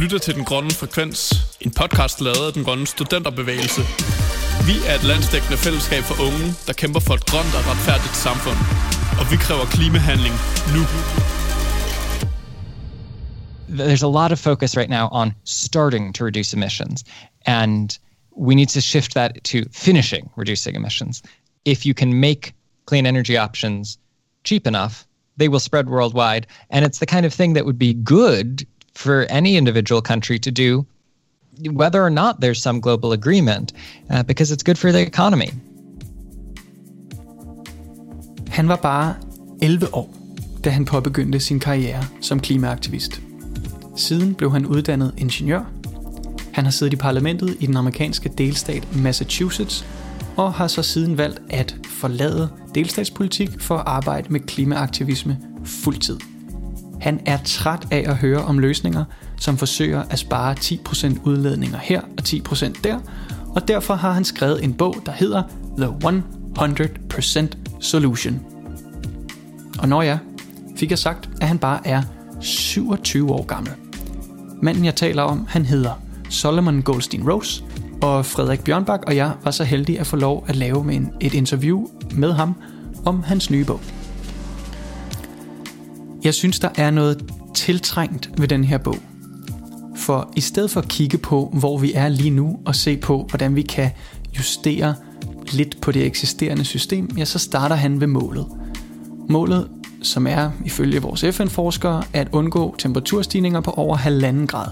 lytter til Den Grønne Frekvens, en podcast lavet af Den Grønne Studenterbevægelse. Vi er et landsdækkende fællesskab for unge, der kæmper for et grønt og retfærdigt samfund. Og vi kræver klimahandling nu. There's a lot of focus right now on starting to reduce emissions, and we need to shift that to finishing reducing emissions. If you can make clean energy options cheap enough, they will spread worldwide. And it's the kind of thing that would be good for any individual country to do, whether or not there's some global agreement, uh, because it's good for the economy. Han var bare 11 år, da han påbegyndte sin karriere som klimaaktivist. Siden blev han uddannet ingeniør. Han har siddet i parlamentet i den amerikanske delstat Massachusetts og har så siden valgt at forlade delstatspolitik for at arbejde med klimaaktivisme fuldtid. Han er træt af at høre om løsninger, som forsøger at spare 10% udledninger her og 10% der, og derfor har han skrevet en bog, der hedder The 100% Solution. Og når jeg fik jeg sagt, at han bare er 27 år gammel. Manden jeg taler om, han hedder Solomon Goldstein Rose, og Frederik Bjørnbak og jeg var så heldige at få lov at lave med en, et interview med ham om hans nye bog. Jeg synes, der er noget tiltrængt ved den her bog. For i stedet for at kigge på, hvor vi er lige nu, og se på, hvordan vi kan justere lidt på det eksisterende system, ja, så starter han ved målet. Målet, som er, ifølge vores FN-forskere, at undgå temperaturstigninger på over halvanden grad.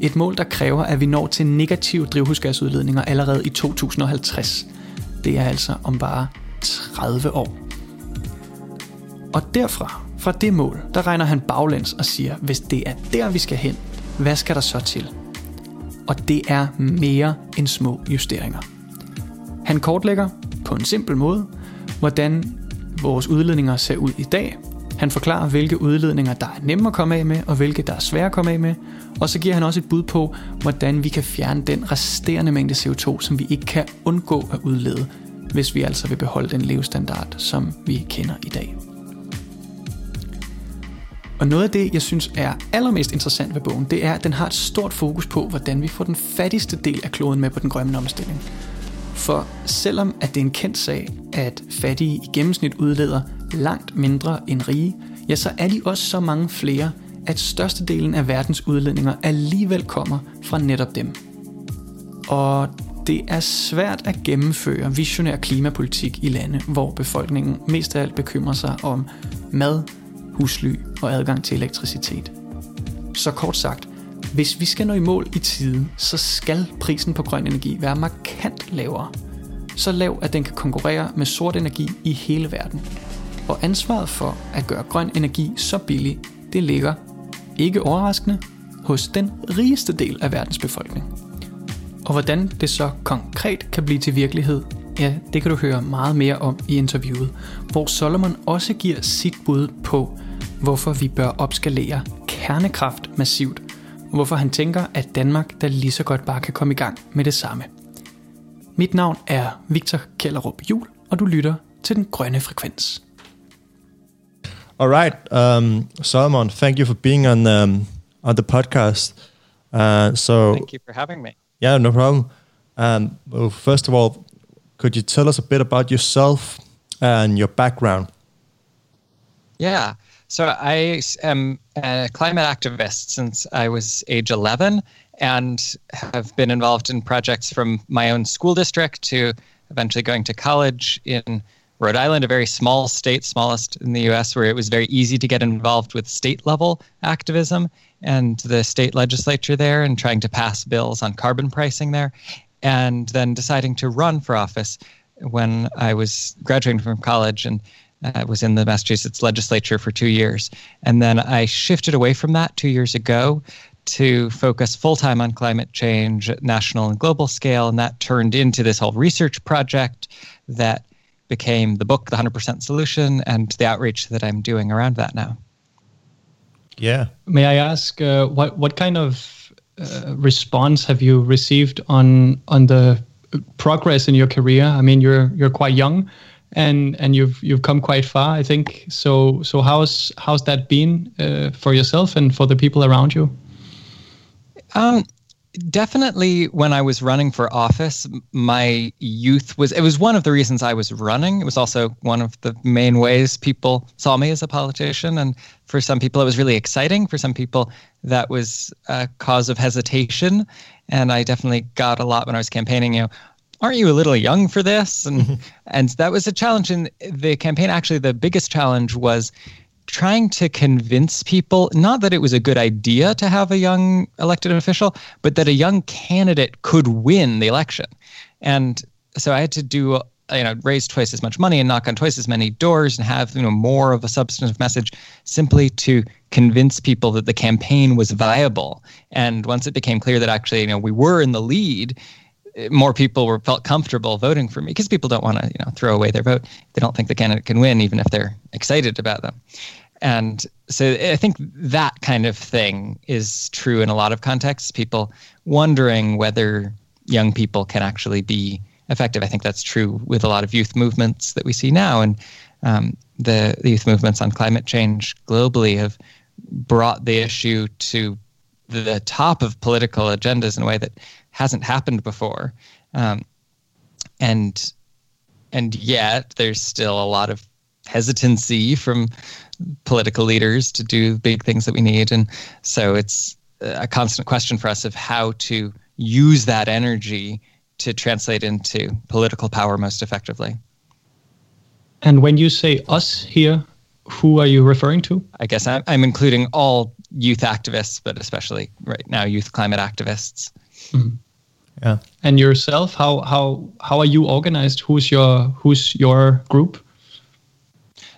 Et mål, der kræver, at vi når til negative drivhusgasudledninger allerede i 2050. Det er altså om bare 30 år. Og derfra, fra det mål, der regner han baglæns og siger, hvis det er der, vi skal hen, hvad skal der så til? Og det er mere end små justeringer. Han kortlægger på en simpel måde, hvordan vores udledninger ser ud i dag. Han forklarer, hvilke udledninger, der er nemme at komme af med, og hvilke, der er svære at komme af med. Og så giver han også et bud på, hvordan vi kan fjerne den resterende mængde CO2, som vi ikke kan undgå at udlede, hvis vi altså vil beholde den levestandard, som vi kender i dag. Og noget af det, jeg synes er allermest interessant ved bogen, det er, at den har et stort fokus på, hvordan vi får den fattigste del af kloden med på den grønne omstilling. For selvom at det er en kendt sag, at fattige i gennemsnit udleder langt mindre end rige, ja, så er de også så mange flere, at størstedelen af verdens udledninger alligevel kommer fra netop dem. Og det er svært at gennemføre visionær klimapolitik i lande, hvor befolkningen mest af alt bekymrer sig om mad, husly og adgang til elektricitet. Så kort sagt, hvis vi skal nå i mål i tiden, så skal prisen på grøn energi være markant lavere. Så lav, at den kan konkurrere med sort energi i hele verden. Og ansvaret for at gøre grøn energi så billig, det ligger, ikke overraskende, hos den rigeste del af verdens befolkning. Og hvordan det så konkret kan blive til virkelighed, ja, det kan du høre meget mere om i interviewet, hvor Solomon også giver sit bud på, hvorfor vi bør opskalere kernekraft massivt, og hvorfor han tænker, at Danmark der lige så godt bare kan komme i gang med det samme. Mit navn er Victor Kellerup Jul, og du lytter til Den Grønne Frekvens. All right, um, Solomon, thank you for being on um, on the podcast. Uh, so Thank you for having me. yeah, no problem. Um, well, first of all, could you tell us a bit about yourself and your background? Yeah. So I am a climate activist since I was age 11 and have been involved in projects from my own school district to eventually going to college in Rhode Island, a very small state, smallest in the US, where it was very easy to get involved with state level activism and the state legislature there and trying to pass bills on carbon pricing there. And then deciding to run for office when I was graduating from college and I was in the Massachusetts legislature for two years. And then I shifted away from that two years ago to focus full time on climate change at national and global scale. And that turned into this whole research project that became the book, The 100% Solution, and the outreach that I'm doing around that now. Yeah. May I ask uh, what what kind of uh, response have you received on on the progress in your career? I mean, you're you're quite young, and and you've you've come quite far, I think. So so how's how's that been uh, for yourself and for the people around you? Um, definitely when I was running for office, my youth was it was one of the reasons I was running. It was also one of the main ways people saw me as a politician. And for some people, it was really exciting. For some people, that was a cause of hesitation. And I definitely got a lot when I was campaigning. You know, aren't you a little young for this? And and that was a challenge in the campaign. Actually, the biggest challenge was trying to convince people not that it was a good idea to have a young elected official, but that a young candidate could win the election. And so I had to do you know raise twice as much money and knock on twice as many doors and have you know more of a substantive message simply to convince people that the campaign was viable and once it became clear that actually you know we were in the lead more people were felt comfortable voting for me because people don't want to you know throw away their vote. They don't think the candidate can win even if they're excited about them. And so i think that kind of thing is true in a lot of contexts. People wondering whether young people can actually be effective. I think that's true with a lot of youth movements that we see now. And um, the, the youth movements on climate change globally have brought the issue to the top of political agendas in a way that hasn't happened before. Um, and and yet there's still a lot of hesitancy from political leaders to do the big things that we need and so it's a constant question for us of how to use that energy to translate into political power most effectively and when you say us here who are you referring to i guess i'm, I'm including all youth activists but especially right now youth climate activists mm-hmm. Yeah. And yourself, how how how are you organized? Who's your who's your group?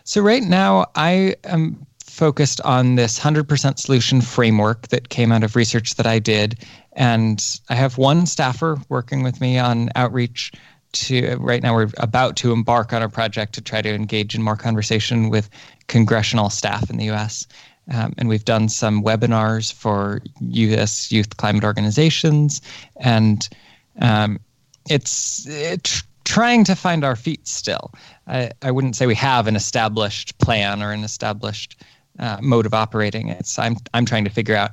So right now, I am focused on this 100% solution framework that came out of research that I did, and I have one staffer working with me on outreach. To right now, we're about to embark on a project to try to engage in more conversation with congressional staff in the U.S. Um, and we've done some webinars for U.S. youth climate organizations, and um, it's it, trying to find our feet still. I, I wouldn't say we have an established plan or an established uh, mode of operating. It's I'm I'm trying to figure out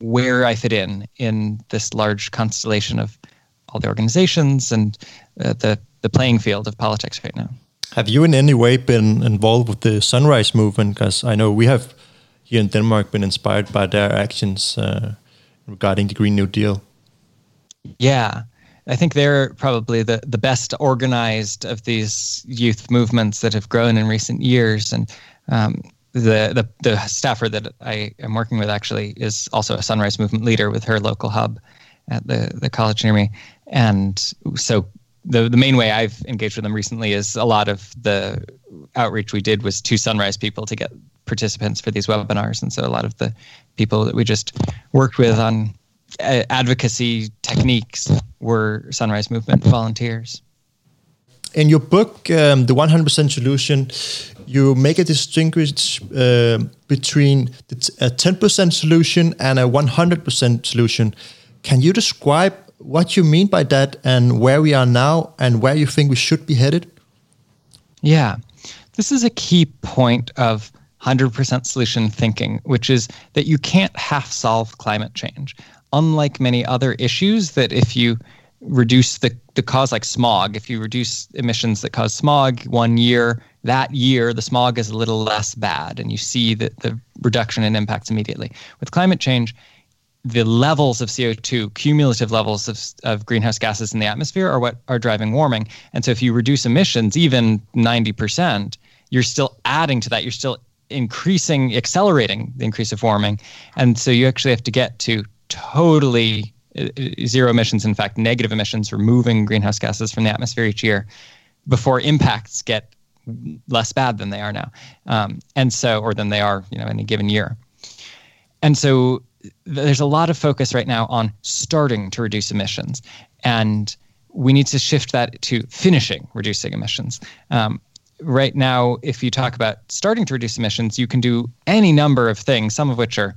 where I fit in in this large constellation of all the organizations and uh, the the playing field of politics right now. Have you in any way been involved with the Sunrise movement? Because I know we have here in Denmark been inspired by their actions uh, regarding the Green New Deal? Yeah. I think they're probably the, the best organized of these youth movements that have grown in recent years. And um, the, the, the staffer that I am working with actually is also a Sunrise Movement leader with her local hub at the, the college near me. And so the, the main way I've engaged with them recently is a lot of the outreach we did was to Sunrise people to get participants for these webinars. And so a lot of the people that we just worked with on uh, advocacy techniques were Sunrise Movement volunteers. In your book, um, The 100% Solution, you make a distinguish uh, between a 10% solution and a 100% solution. Can you describe what you mean by that and where we are now and where you think we should be headed? Yeah. This is a key point of 100% solution thinking, which is that you can't half solve climate change. Unlike many other issues, that if you reduce the, the cause like smog, if you reduce emissions that cause smog one year, that year the smog is a little less bad and you see the, the reduction in impacts immediately. With climate change, the levels of CO2, cumulative levels of, of greenhouse gases in the atmosphere, are what are driving warming. And so, if you reduce emissions even 90%, you're still adding to that. You're still increasing, accelerating the increase of warming. And so you actually have to get to totally uh, zero emissions, in fact, negative emissions, removing greenhouse gases from the atmosphere each year before impacts get less bad than they are now. Um, and so, or than they are, you know, in a given year. And so there's a lot of focus right now on starting to reduce emissions. And we need to shift that to finishing reducing emissions. Um, right now, if you talk about starting to reduce emissions, you can do any number of things, some of which are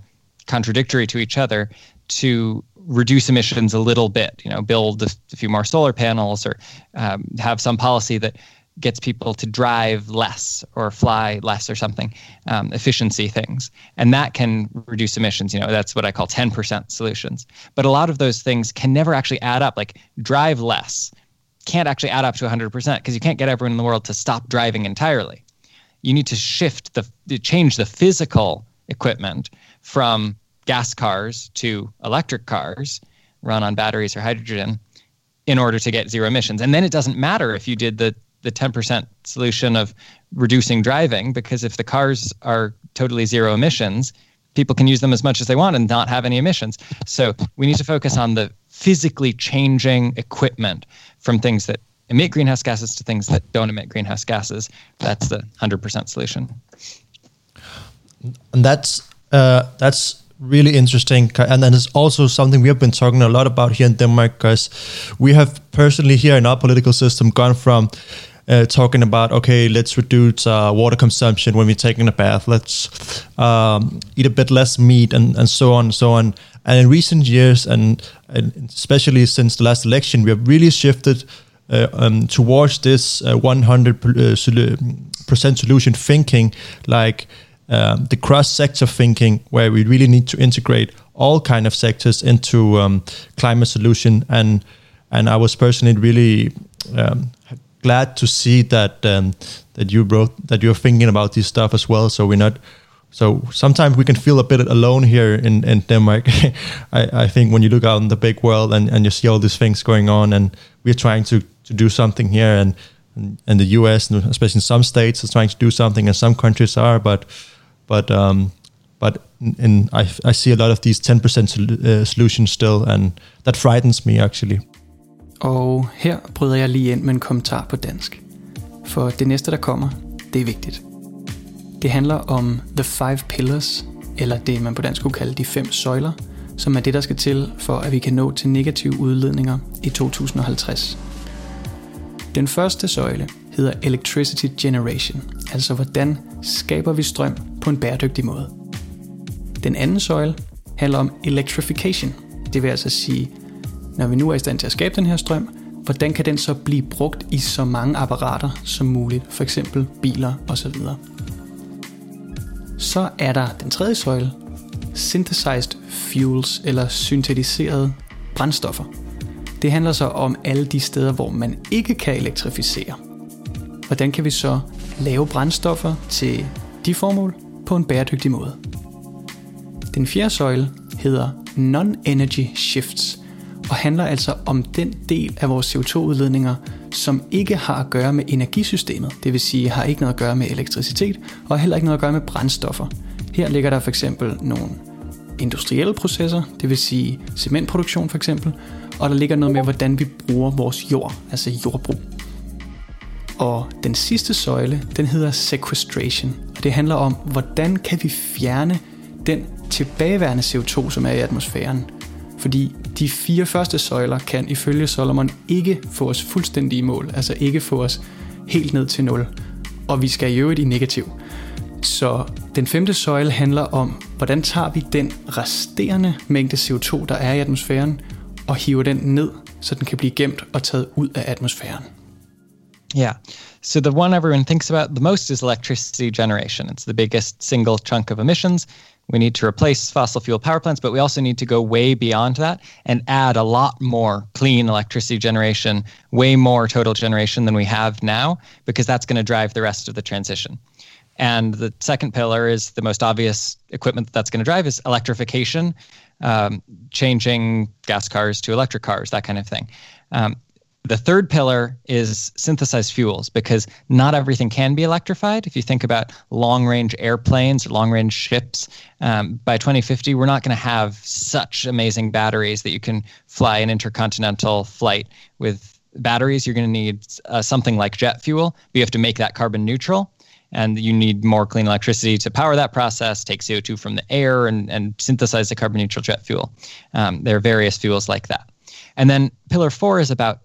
contradictory to each other, to reduce emissions a little bit. You know, build a, few more solar panels or um, have some policy that gets people to drive less or fly less or something, um, efficiency things. And that can reduce emissions. You know, that's what I call 10% solutions. But a lot of those things can never actually add up, like drive less can't actually add up to 100% because you can't get everyone in the world to stop driving entirely. You need to shift the, change the physical equipment from gas cars to electric cars run on batteries or hydrogen in order to get zero emissions. And then it doesn't matter if you did the the 10% solution of reducing driving because if the cars are totally zero emissions, people can use them as much as they want and not have any emissions. So we need to focus on the physically changing equipment from things that emit greenhouse gases to things that don't emit greenhouse gases. That's the 100% solution. And that's uh, that's really interesting and then it's also something we have been talking a lot about here in denmark because we have personally here in our political system gone from uh, talking about okay let's reduce uh, water consumption when we're taking a bath let's um, eat a bit less meat and, and so on and so on and in recent years and, and especially since the last election we have really shifted uh, um, towards this 100% uh, uh, solution thinking like um, the cross-sector thinking, where we really need to integrate all kind of sectors into um, climate solution. And and I was personally really um, glad to see that um, that you wrote that you're thinking about this stuff as well. So we're not. So sometimes we can feel a bit alone here in, in Denmark. I, I think when you look out in the big world and, and you see all these things going on, and we're trying to, to do something here, and, and, and the US, and especially in some states, is trying to do something, and some countries are, but but um, but in, I, I see a lot of these 10% uh, solutions still, and that frightens me actually. Og her bryder jeg lige ind med en kommentar på dansk. For det næste, der kommer, det er vigtigt. Det handler om The Five Pillars, eller det man på dansk kunne kalde de fem søjler, som er det, der skal til for, at vi kan nå til negative udledninger i 2050. Den første søjle hedder Electricity Generation, altså hvordan skaber vi strøm på en bæredygtig måde. Den anden søjle handler om electrification. Det vil altså sige, når vi nu er i stand til at skabe den her strøm, hvordan kan den så blive brugt i så mange apparater som muligt, for eksempel biler osv. Så er der den tredje søjle, synthesized fuels eller syntetiserede brændstoffer. Det handler så om alle de steder, hvor man ikke kan elektrificere. Hvordan kan vi så lave brændstoffer til de formål på en bæredygtig måde? Den fjerde søjle hedder Non-Energy Shifts og handler altså om den del af vores CO2-udledninger, som ikke har at gøre med energisystemet, det vil sige har ikke noget at gøre med elektricitet og heller ikke noget at gøre med brændstoffer. Her ligger der for eksempel nogle industrielle processer, det vil sige cementproduktion for eksempel, og der ligger noget med, hvordan vi bruger vores jord, altså jordbrug. Og den sidste søjle, den hedder sequestration, og det handler om, hvordan kan vi fjerne den tilbageværende CO2, som er i atmosfæren. Fordi de fire første søjler kan ifølge Solomon ikke få os fuldstændig i mål, altså ikke få os helt ned til nul. Og vi skal i øvrigt i negativ. Så den femte søjle handler om, hvordan tager vi den resterende mængde CO2, der er i atmosfæren, og hiver den ned, så den kan blive gemt og taget ud af atmosfæren. Yeah. So the one everyone thinks about the most is electricity generation. It's the biggest single chunk of emissions. We need to replace fossil fuel power plants, but we also need to go way beyond that and add a lot more clean electricity generation, way more total generation than we have now, because that's going to drive the rest of the transition. And the second pillar is the most obvious equipment that that's going to drive is electrification, um, changing gas cars to electric cars, that kind of thing. Um, the third pillar is synthesized fuels because not everything can be electrified. If you think about long range airplanes or long range ships, um, by 2050, we're not going to have such amazing batteries that you can fly an intercontinental flight with batteries. You're going to need uh, something like jet fuel, but you have to make that carbon neutral. And you need more clean electricity to power that process, take CO2 from the air, and, and synthesize the carbon neutral jet fuel. Um, there are various fuels like that. And then pillar four is about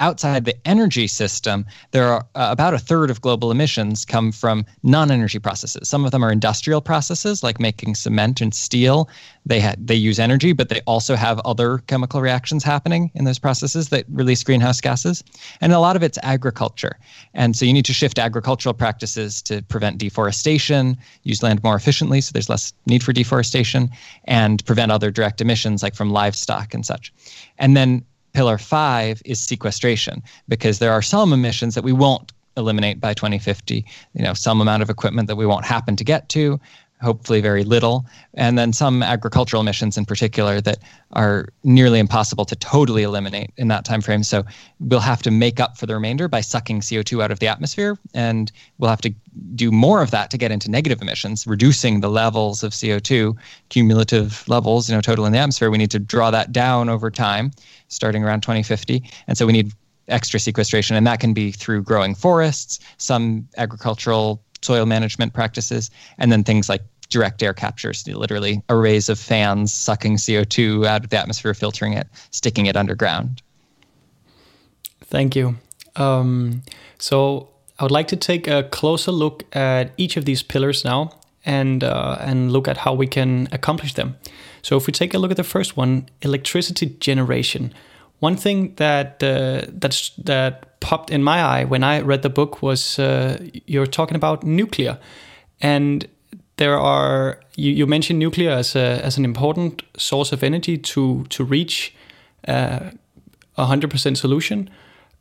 outside the energy system. There are uh, about a third of global emissions come from non-energy processes. Some of them are industrial processes, like making cement and steel. They ha- they use energy, but they also have other chemical reactions happening in those processes that release greenhouse gases. And a lot of it's agriculture. And so you need to shift agricultural practices to prevent deforestation, use land more efficiently, so there's less need for deforestation, and prevent other direct emissions like from livestock and such. And then pillar five is sequestration because there are some emissions that we won't eliminate by 2050 you know some amount of equipment that we won't happen to get to hopefully very little. And then some agricultural emissions in particular that are nearly impossible to totally eliminate in that time frame so we'll have to make up for the remainder by sucking co2 out of the atmosphere. And we'll have to do more of that to get into negative emissions reducing the levels of co2 cumulative levels you know total in the atmosphere. We need to draw that down over time starting around 2050 and so we need extra sequestration. And that can be through growing forests some agricultural soil management practices, and then things like direct air captures, literally arrays of fans sucking CO2 out of the atmosphere, filtering it, sticking it underground. Thank you. Um, so I would like to take a closer look at each of these pillars now and uh, and look at how we can accomplish them. So if we take a look at the first one, electricity generation. One thing that uh, that's that popped in my eye when I read the book was uh, you're talking about nuclear, and there are you, you mentioned nuclear as a, as an important source of energy to to reach uh, a hundred percent solution.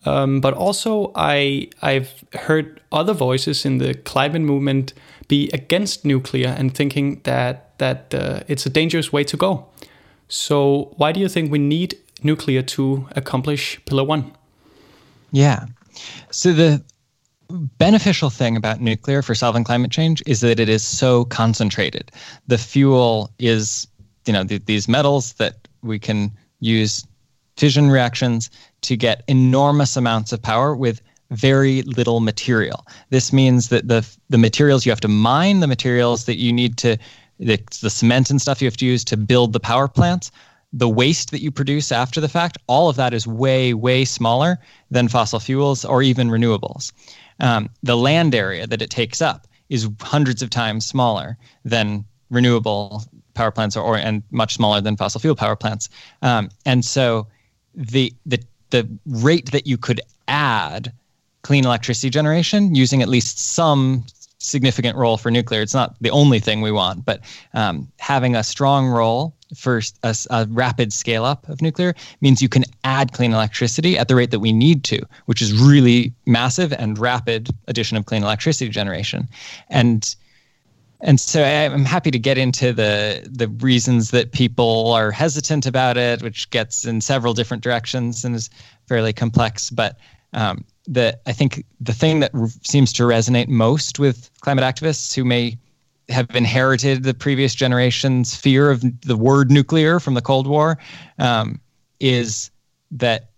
Um, but also, I I've heard other voices in the climate movement be against nuclear and thinking that that uh, it's a dangerous way to go. So, why do you think we need nuclear to accomplish pillar one? Yeah. So the beneficial thing about nuclear for solving climate change is that it is so concentrated. The fuel is, you know, th- these metals that we can use fission reactions to get enormous amounts of power with very little material. This means that the the materials you have to mine, the materials that you need to the, the cement and stuff you have to use to build the power plants the waste that you produce after the fact, all of that is way, way smaller than fossil fuels or even renewables. Um, the land area that it takes up is hundreds of times smaller than renewable power plants or, or and much smaller than fossil fuel power plants. Um, and so the, the, the rate that you could add clean electricity generation using at least some significant role for nuclear. It's not the only thing we want, but um, having a strong role for a, a, rapid scale up of nuclear means you can add clean electricity at the rate that we need to, which is really massive and rapid addition of clean electricity generation. And and so I'm happy to get into the the reasons that people are hesitant about it, which gets in several different directions and is fairly complex. But um, the I think the thing that r- seems to resonate most with climate activists who may have inherited the previous generation's fear of the word nuclear from the Cold War um, is that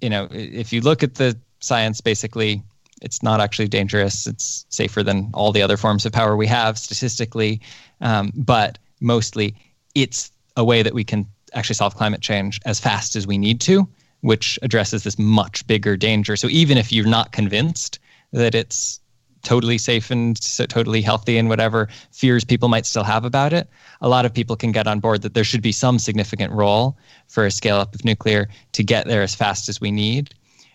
you know if you look at the science, basically it's not actually dangerous. It's safer than all the other forms of power we have statistically, um, but mostly it's a way that we can actually solve climate change as fast as we need to which addresses this much bigger danger. So even if you're not convinced that it's totally safe and so totally healthy and whatever fears people might still have about it, a lot of people can get on board that there should be some significant role for a scale up of nuclear to get there as fast as we need.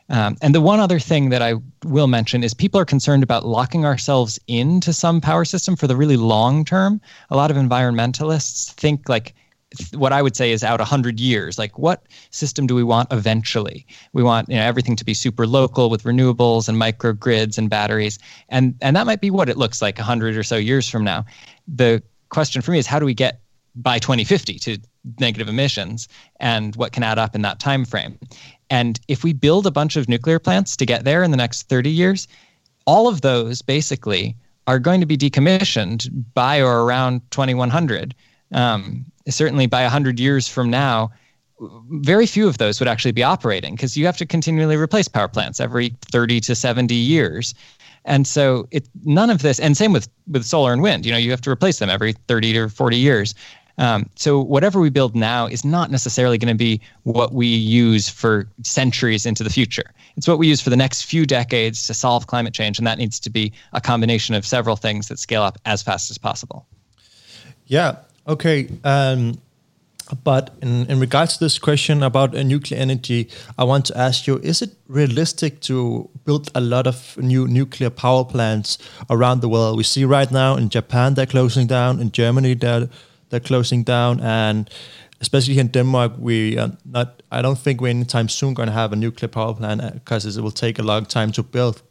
Um, and the one other thing that I will mention is people are concerned about locking ourselves into some power system for the really long term. A lot of environmentalists think like what I would say is out 100 years. Like, what system do we want eventually? We want you know, everything to be super local with renewables and microgrids and batteries. And, and that might be what it looks like 100 or so years from now. The question for me is how do we get by 2050 to negative emissions and what can add up in that time frame? And if we build a bunch of nuclear plants to get there in the next 30 years, all of those basically are going to be decommissioned by or around 2100. Um, certainly by 100 years from now, very few of those would actually be operating because you have to continually replace power plants every 30 to 70 years. And so it none of this and same with with solar and wind, you know, you have to replace them every 30 to 40 years. Um, so whatever we build now is not necessarily going to be what we use for centuries into the future. It's what we use for the next few decades to solve climate change, and that needs to be a combination of several things that scale up as fast as possible. Yeah. Okay. Um, but in, in regards to this question about uh, nuclear energy, I want to ask you: Is it realistic to build a lot of new nuclear power plants around the world? We see right now in Japan they're closing down, in Germany they're they're closing down, and especially here in Denmark, we are not. I don't think we're anytime soon going to have a nuclear power plant because uh, it will take a long time to build.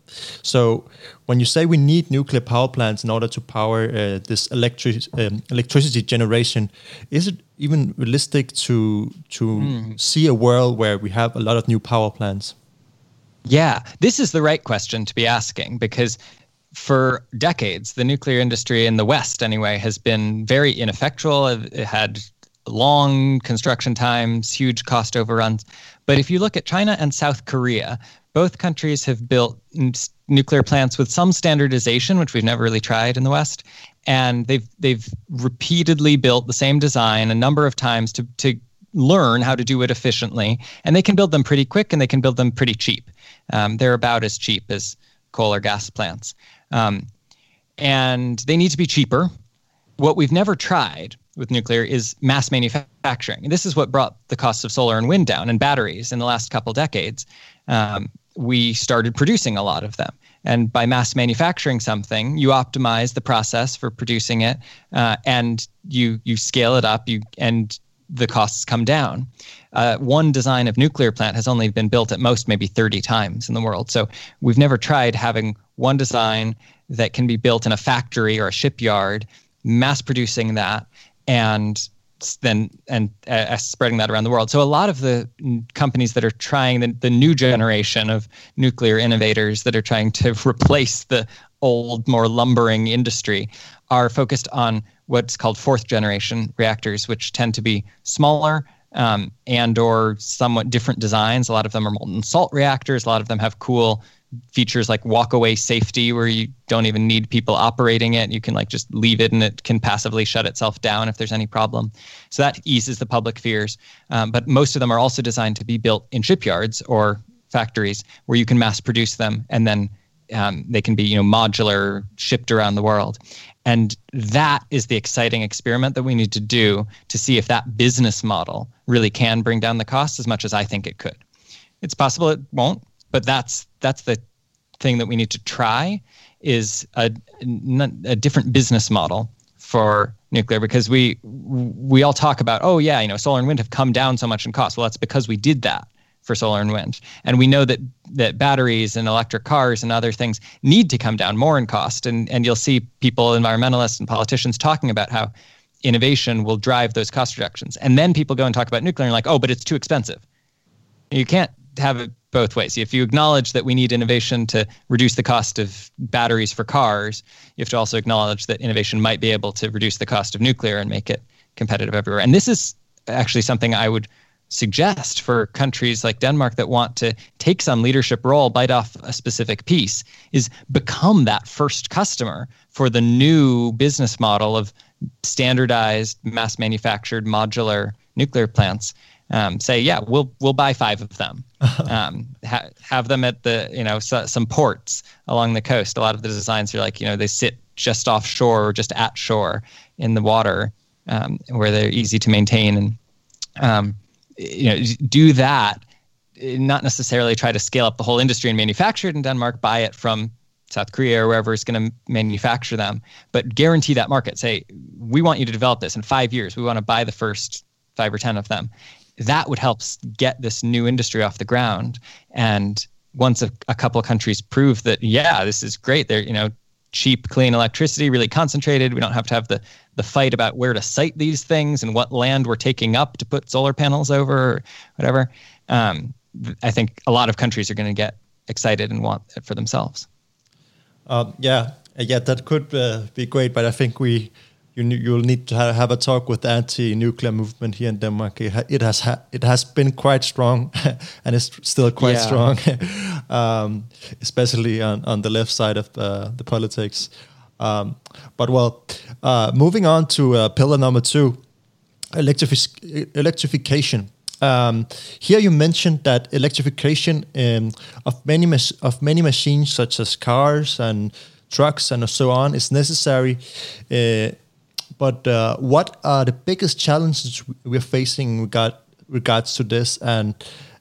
So, when you say we need nuclear power plants in order to power uh, this electric um, electricity generation, is it even realistic to to mm. see a world where we have a lot of new power plants? Yeah, this is the right question to be asking because for decades, the nuclear industry in the West, anyway, has been very ineffectual. It had long construction times, huge cost overruns. But if you look at China and South Korea, both countries have built nuclear plants with some standardization, which we've never really tried in the West, and they've they've repeatedly built the same design a number of times to to learn how to do it efficiently, and they can build them pretty quick and they can build them pretty cheap. Um, they're about as cheap as coal or gas plants, um, and they need to be cheaper. What we've never tried with nuclear is mass manufacturing. And this is what brought the cost of solar and wind down and batteries in the last couple decades. Um, we started producing a lot of them. And by mass manufacturing something, you optimize the process for producing it, uh, and you you scale it up. You and the costs come down. Uh, one design of nuclear plant has only been built at most maybe 30 times in the world. So we've never tried having one design that can be built in a factory or a shipyard, mass producing that, and then and uh, spreading that around the world. So a lot of the companies that are trying the, the new generation of nuclear innovators that are trying to replace the old, more lumbering industry are focused on what's called fourth generation reactors, which tend to be smaller um, and or somewhat different designs. A lot of them are molten salt reactors. A lot of them have cool features like walk away safety where you don't even need people operating it you can like just leave it and it can passively shut itself down if there's any problem so that eases the public fears um, but most of them are also designed to be built in shipyards or factories where you can mass produce them and then um, they can be you know modular shipped around the world. And that is the exciting experiment that we need to do to see if that business model really can bring down the cost as much as i think it could. It's possible it won't but that's that's the thing that we need to try is a, a different business model for nuclear because we we all talk about oh yeah you know solar and wind have come down so much in cost. Well that's because we did that for solar and wind and we know that that batteries and electric cars and other things need to come down more in cost and and you'll see people environmentalists and politicians talking about how innovation will drive those cost reductions and then people go and talk about nuclear and like oh but it's too expensive you can't have it both ways. If you acknowledge that we need innovation to reduce the cost of batteries for cars, you have to also acknowledge that innovation might be able to reduce the cost of nuclear and make it competitive everywhere. And this is actually something I would suggest for countries like Denmark that want to take some leadership role, bite off a specific piece, is become that first customer for the new business model of standardized, mass manufactured, modular nuclear plants um, say, yeah, we'll we'll buy five of them. Um, ha- have them at the you know so, some ports along the coast. A lot of the designs are like you know they sit just offshore or just at shore in the water um, where they're easy to maintain and um, you know do that. Not necessarily try to scale up the whole industry and manufacture it in Denmark. Buy it from South Korea or wherever is going to manufacture them, but guarantee that market. Say, we want you to develop this in five years. We want to buy the first five or 10 of them that would help get this new industry off the ground. And once a, a couple of countries prove that, yeah, this is great, they're, you know, cheap, clean electricity, really concentrated. We don't have to have the, the fight about where to site these things and what land we're taking up to put solar panels over or whatever. Um, I think a lot of countries are going to get excited and want it for themselves. Uh, yeah, yeah, that could uh, be great, but I think we you you'll need to have a talk with the anti-nuclear movement here in Denmark. It, has ha it has been quite strong, and it's still quite yeah. strong, um, especially on, on the left side of the, the politics. Um, but well, uh, moving on to uh, pillar number two, electrifi- electrification. Um, here you mentioned that electrification um, of many mas- of many machines, such as cars and trucks and so on, is necessary. Uh, but uh, what are the biggest challenges we're facing regard regards to this, and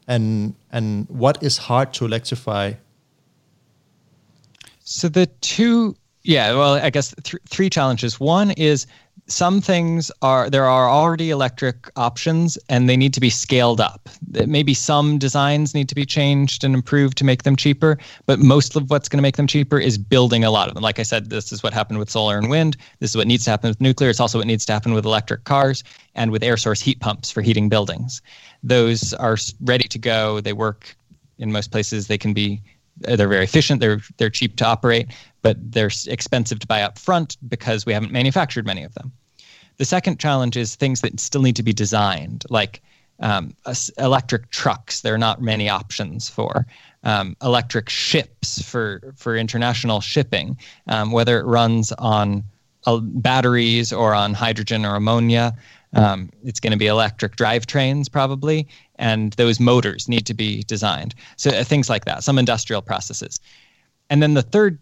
and and what is hard to electrify? So the two, yeah, well, I guess th- three challenges. One is some things are there are already electric options and they need to be scaled up. Maybe some designs need to be changed and improved to make them cheaper but most of what's going to make them cheaper is building a lot of them. Like i said this is what happened with solar and wind. This is what needs to happen with nuclear. It's also what needs to happen with electric cars and with air source heat pumps for heating buildings. Those are ready to go. They work in most places. They can be they're very efficient. They're they're cheap to operate but they're expensive to buy up front because we haven't manufactured many of them. The second challenge is things that still need to be designed, like um, electric trucks. There are not many options for um, electric ships for for international shipping, um, whether it runs on uh, batteries or on hydrogen or ammonia. Um, it's going to be electric drivetrains probably, and those motors need to be designed. So uh, things like that, some industrial processes. And then the third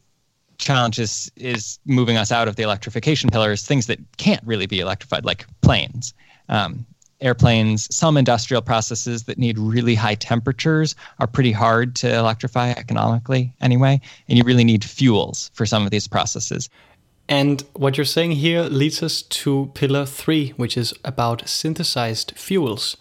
challenge is is moving us out of the electrification pillars, things that can't really be electrified, like planes. Um, airplanes, some industrial processes that need really high temperatures are pretty hard to electrify economically anyway, and you really need fuels for some of these processes. And what you're saying here leads us to pillar three, which is about synthesized fuels.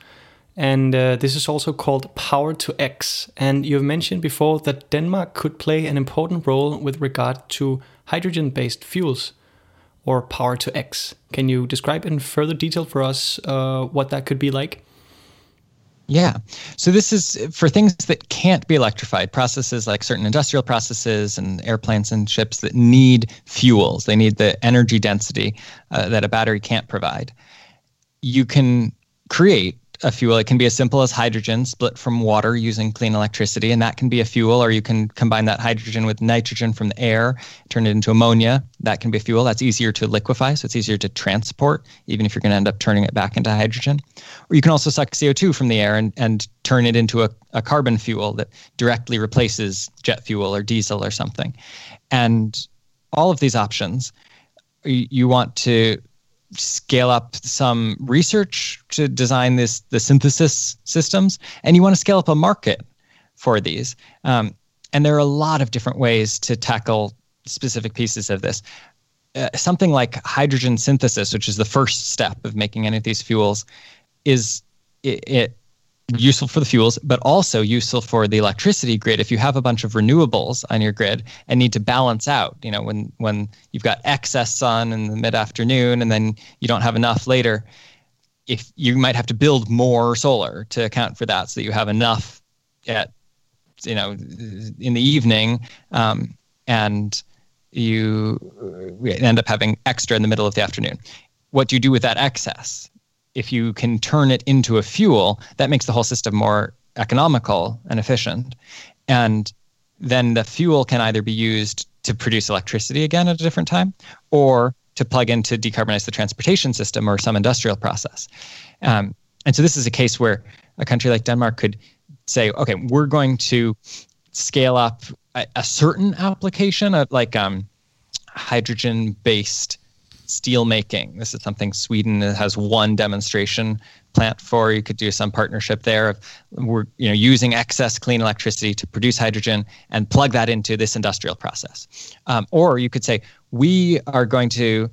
And uh, this is also called Power to X. And you've mentioned before that Denmark could play an important role with regard to hydrogen based fuels or Power to X. Can you describe in further detail for us uh, what that could be like? Yeah. So this is for things that can't be electrified, processes like certain industrial processes and airplanes and ships that need fuels. They need the energy density uh, that a battery can't provide. You can create a fuel. It can be as simple as hydrogen split from water using clean electricity, and that can be a fuel, or you can combine that hydrogen with nitrogen from the air, turn it into ammonia. That can be a fuel. That's easier to liquefy, so it's easier to transport, even if you're going to end up turning it back into hydrogen. Or you can also suck CO2 from the air and, and turn it into a, a carbon fuel that directly replaces jet fuel or diesel or something. And all of these options, you want to scale up some research to design this the synthesis systems, and you want to scale up a market for these. Um, and there are a lot of different ways to tackle specific pieces of this. Uh, something like hydrogen synthesis, which is the first step of making any of these fuels, is it, it useful for the fuels, but also useful for the electricity grid. If you have a bunch of renewables on your grid and need to balance out, you know, when when you've got excess sun in the mid afternoon and then you don't have enough later, if you might have to build more solar to account for that, so that you have enough at you know in the evening, um, and you end up having extra in the middle of the afternoon. What do you do with that excess? If you can turn it into a fuel, that makes the whole system more economical and efficient. And then the fuel can either be used to produce electricity again at a different time or to plug in to decarbonize the transportation system or some industrial process. Um, and so this is a case where a country like Denmark could say, okay, we're going to scale up a, a certain application of like um, hydrogen based steel making. This is something Sweden has one demonstration plant for. You could do some partnership there. Of we're you know using excess clean electricity to produce hydrogen and plug that into this industrial process. Um, or you could say we are going to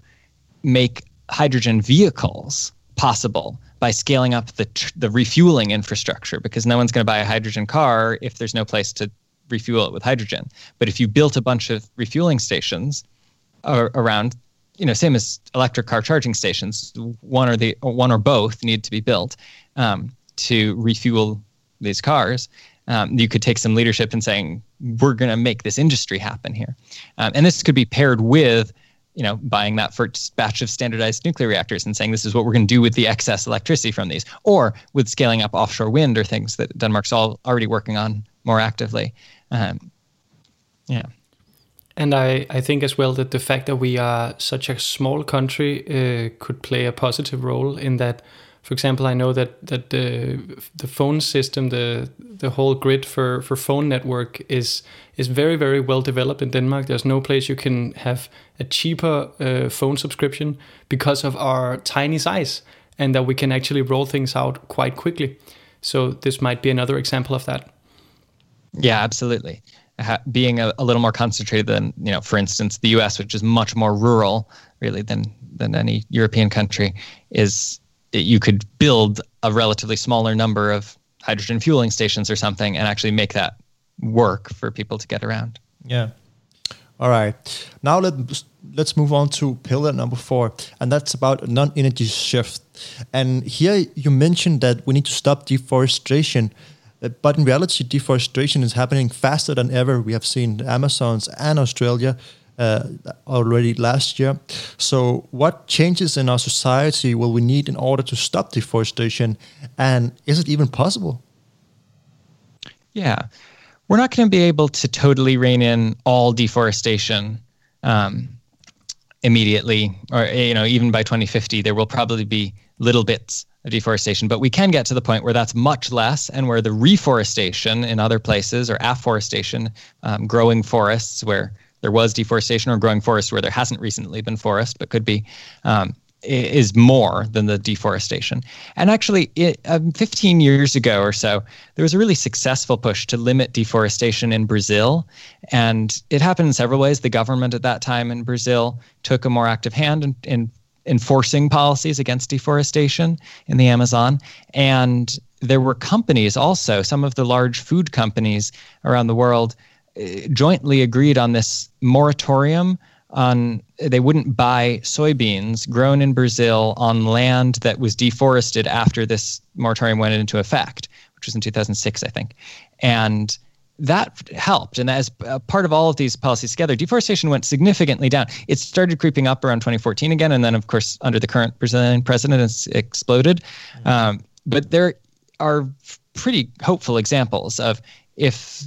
make hydrogen vehicles possible by scaling up the the refueling infrastructure because no one's going to buy a hydrogen car if there's no place to refuel it with hydrogen. But if you built a bunch of refueling stations around you know, same as electric car charging stations, one or the one or both need to be built um, to refuel these cars. Um, you could take some leadership in saying we're going to make this industry happen here, um, and this could be paired with you know buying that first batch of standardized nuclear reactors and saying this is what we're going to do with the excess electricity from these, or with scaling up offshore wind or things that Denmark's all already working on more actively. Um, yeah. And I, I think as well that the fact that we are such a small country uh, could play a positive role in that For example, I know that that the the phone system, the the whole grid for for phone network is is very very well developed in Denmark. There's no place you can have a cheaper uh, phone subscription because of our tiny size, and that we can actually roll things out quite quickly. So this might be another example of that. Yeah, absolutely. Ha- being a, a, little more concentrated than you know, for instance, the U.S., which is much more rural, really than than any European country, is you could build a relatively smaller number of hydrogen fueling stations or something and actually make that work for people to get around. Yeah. All right. Now let let's move on to pillar number four, and that's about non-energy shift. And here you mentioned that we need to stop deforestation, but in reality, deforestation is happening faster than ever. We have seen the Amazons and Australia uh, already last year. So, what changes in our society will we need in order to stop deforestation, and is it even possible? Yeah, we're not going to be able to totally rein in all deforestation um, immediately, or you know, even by 2050, there will probably be little bits deforestation. But we can get to the point where that's much less, and where the reforestation in other places or afforestation, um, growing forests where there was deforestation or growing forests where there hasn't recently been forest, but could be, um, is more than the deforestation. And actually, it, um, 15 years ago or so, there was a really successful push to limit deforestation in Brazil. And it happened in several ways. The government at that time in Brazil took a more active hand in, in enforcing policies against deforestation in the Amazon. And there were companies also, some of the large food companies around the world eh, jointly agreed on this moratorium on they wouldn't buy soybeans grown in Brazil on land that was deforested after this moratorium went into effect, which was in 2006, I think. And that helped. And as part of all of these policies together, deforestation went significantly down. It started creeping up around 2014 again. And then, of course, under the current Brazilian president, it's exploded. Mm-hmm. Um, but there are pretty hopeful examples of if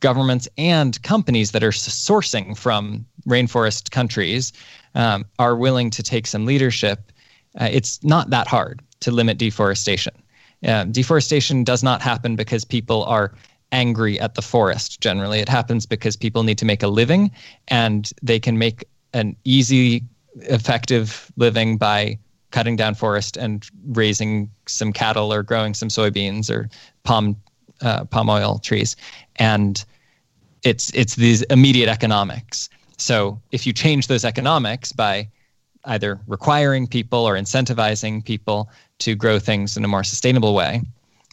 governments and companies that are sourcing from rainforest countries um, are willing to take some leadership, uh, it's not that hard to limit deforestation. Uh, deforestation does not happen because people are angry at the forest generally. It happens because people need to make a living and they can make an easy, effective living by cutting down forest and raising some cattle or growing some soybeans or palm uh, palm oil trees, and it's it's these immediate economics. So if you change those economics by either requiring people or incentivizing people to grow things in a more sustainable way,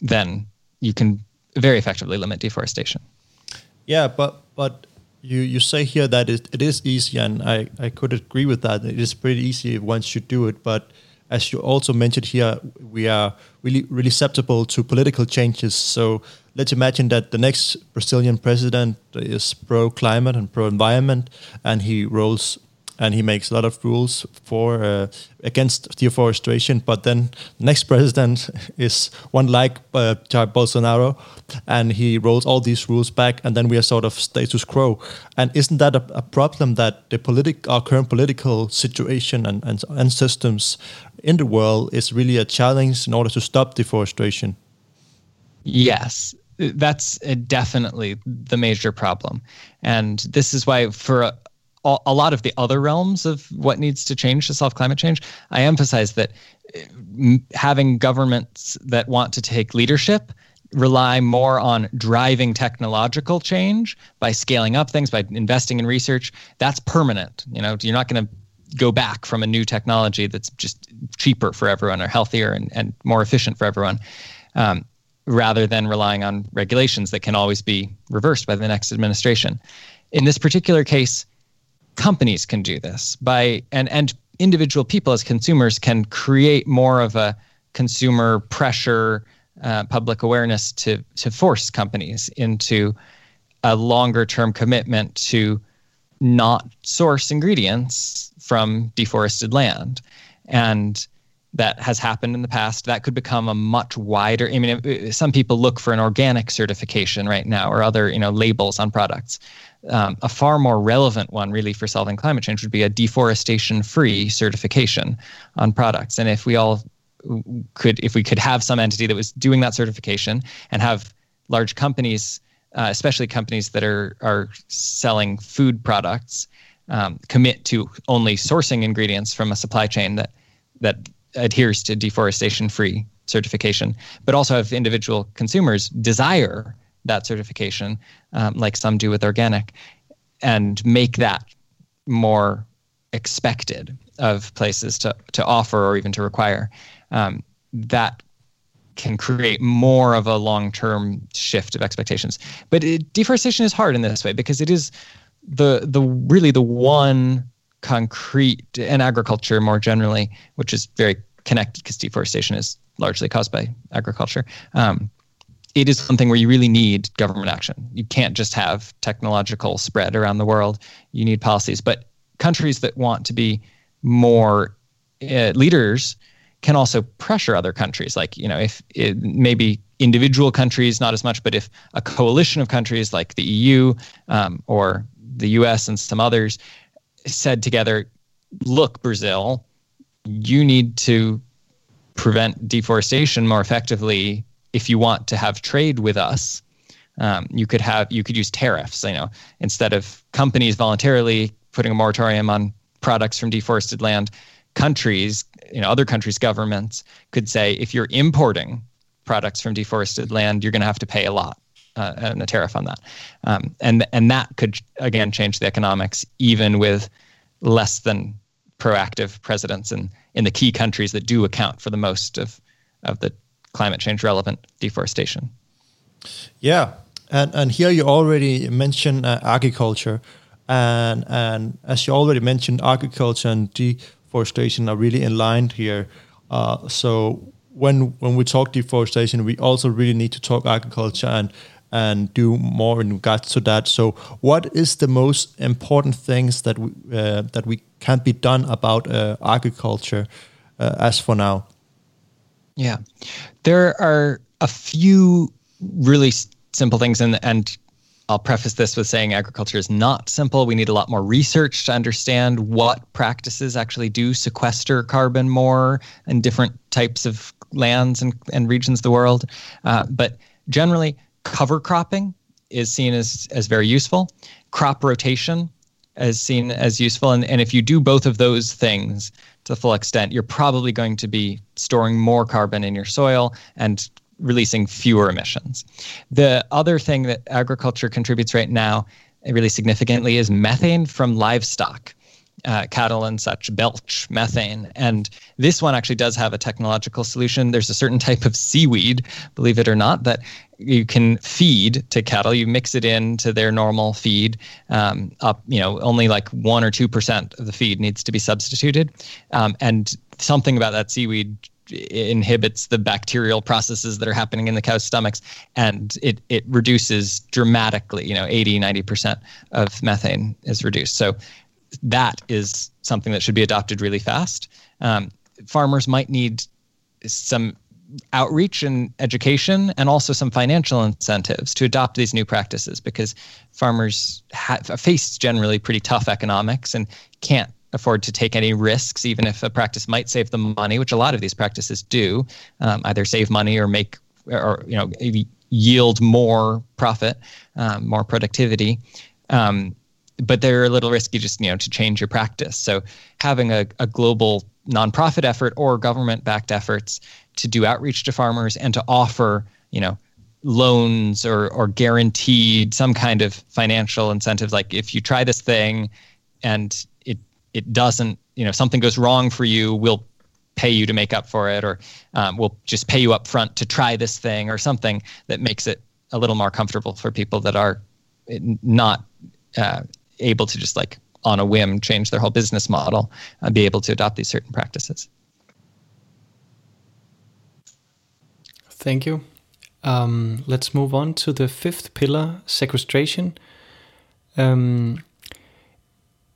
then you can very effectively limit deforestation. Yeah, but but you you say here that it, it is easy, and I, I could agree with that. It is pretty easy once you do it, but as you also mentioned here, we are really really susceptible to political changes. So let's imagine that the next Brazilian president is pro climate and pro environment, and he rolls and he makes a lot of rules for uh, against deforestation. But then next president is one like uh, Jair Bolsonaro, and he rolls all these rules back, and then we are sort of status quo. And isn't that a, a problem that the politic, our current political situation and, and and systems in the world is really a challenge in order to stop deforestation? Yes, that's definitely the major problem. And this is why, for a, lot of the other realms of what needs to change to solve climate change, I emphasize that having governments that want to take leadership rely more on driving technological change by scaling up things by investing in research that's permanent you know you're not going to go back from a new technology that's just cheaper for everyone or healthier and, and more efficient for everyone um, rather than relying on regulations that can always be reversed by the next administration. In this particular case, companies can do this by and and individual people as consumers can create more of a consumer pressure, uh, public awareness to to force companies into a longer term commitment to not source ingredients from deforested land. And that has happened in the past. That could become a much wider. I mean, some people look for an organic certification right now or other, you know, labels on products. Um, a far more relevant one, really, for solving climate change would be a deforestation-free certification on products. And if we all could if we could have some entity that was doing that certification and have large companies, uh, especially companies that are are selling food products, um, commit to only sourcing ingredients from a supply chain that that adheres to deforestation free certification, but also if individual consumers desire that certification, um, like some do with organic, and make that more expected of places to, to offer or even to require. Um, that can create more of a long-term shift of expectations. But it, deforestation is hard in this way because it is the the really the one concrete and agriculture more generally, which is very connected because deforestation is largely caused by agriculture. Um, it is something where you really need government action. You can't just have technological spread around the world. You need policies. But countries that want to be more uh, leaders can also pressure other countries. Like, you know, if it, maybe individual countries, not as much, but if a coalition of countries like the EU um, or the US and some others said together, look, Brazil, you need to prevent deforestation more effectively if you want to have trade with us, um, you could have you could use tariffs. You know, instead of companies voluntarily putting a moratorium on products from deforested land, countries, you know, other countries' governments could say if you're importing products from deforested land, you're going to have to pay a lot uh, and a tariff on that, um, and and that could again change the economics even with less than proactive presidents in in the key countries that do account for the most of of the climate change relevant deforestation. Yeah, and and here you already mentioned uh, agriculture, and and as you already mentioned, agriculture and deforestation are really in line here. Uh, so when when we talk deforestation, we also really need to talk agriculture and and do more in regards to that. So, what is the most important things that we, uh, that we can be done about uh, agriculture uh, as for now? Yeah, there are a few really simple things, and and I'll preface this with saying agriculture is not simple. We need a lot more research to understand what practices actually do sequester carbon more in different types of lands and, and regions of the world. Uh, but generally, cover cropping is seen as, as very useful. Crop rotation is seen as useful. And, and if you do both of those things, to the full extent, you're probably going to be storing more carbon in your soil and releasing fewer emissions. The other thing that agriculture contributes right now, really significantly, is methane from livestock. Uh, cattle and such belch methane. And this one actually does have a technological solution. There's a certain type of seaweed, believe it or not, that you can feed to cattle. You mix it into their normal feed. Um, up, you know, only like one or two percent of the feed needs to be substituted, um, and something about that seaweed inhibits the bacterial processes that are happening in the cow's stomachs and it it reduces dramatically you know 80 90% of methane is reduced so that is something that should be adopted really fast um, farmers might need some outreach and education and also some financial incentives to adopt these new practices because farmers have face generally pretty tough economics and can't afford to take any risks even if a practice might save them money which a lot of these practices do um, either save money or make or you know yield more profit um, more productivity. Um, but they're a little risky just you know to change your practice. So having a, a global nonprofit effort or government backed efforts to do outreach to farmers and to offer, you know, loans or or guaranteed some kind of financial incentive. Like if you try this thing and it it doesn't you know something goes wrong for you we'll pay you to make up for it or um, we'll just pay you up front to try this thing or something that makes it a little more comfortable for people that are not uh, able to just like on a whim change their whole business model and be able to adopt these certain practices Thank you. Um, let's move on to the fifth pillar, sequestration. Um,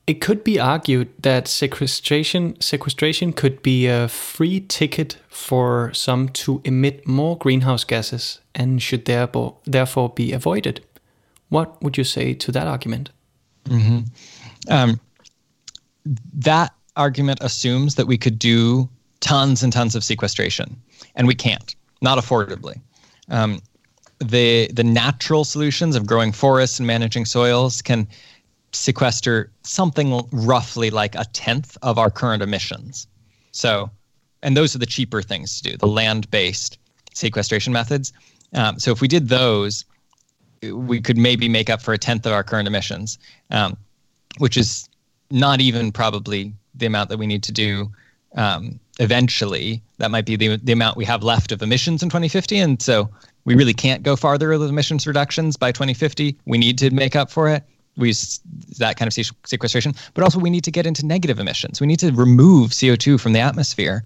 it could be argued that sequestration sequestration could be a free ticket for some to emit more greenhouse gases and should therefore therefore be avoided. What would you say to that argument? Mm-hmm. Um, that argument assumes that we could do tons and tons of sequestration, and we can't, not affordably. Um, the the natural solutions of growing forests and managing soils can sequester something roughly like a tenth of our current emissions. So, and those are the cheaper things to do, the land-based sequestration methods. Um, so if we did those, we could maybe make up for a tenth of our current emissions, um, which is not even probably the amount that we need to do um, eventually. That might be the, the amount we have left of emissions in 2050. And so we really can't go farther with emissions reductions by 2050. We need to make up for it. We use that kind of sequestration, but also we need to get into negative emissions. We need to remove CO2 from the atmosphere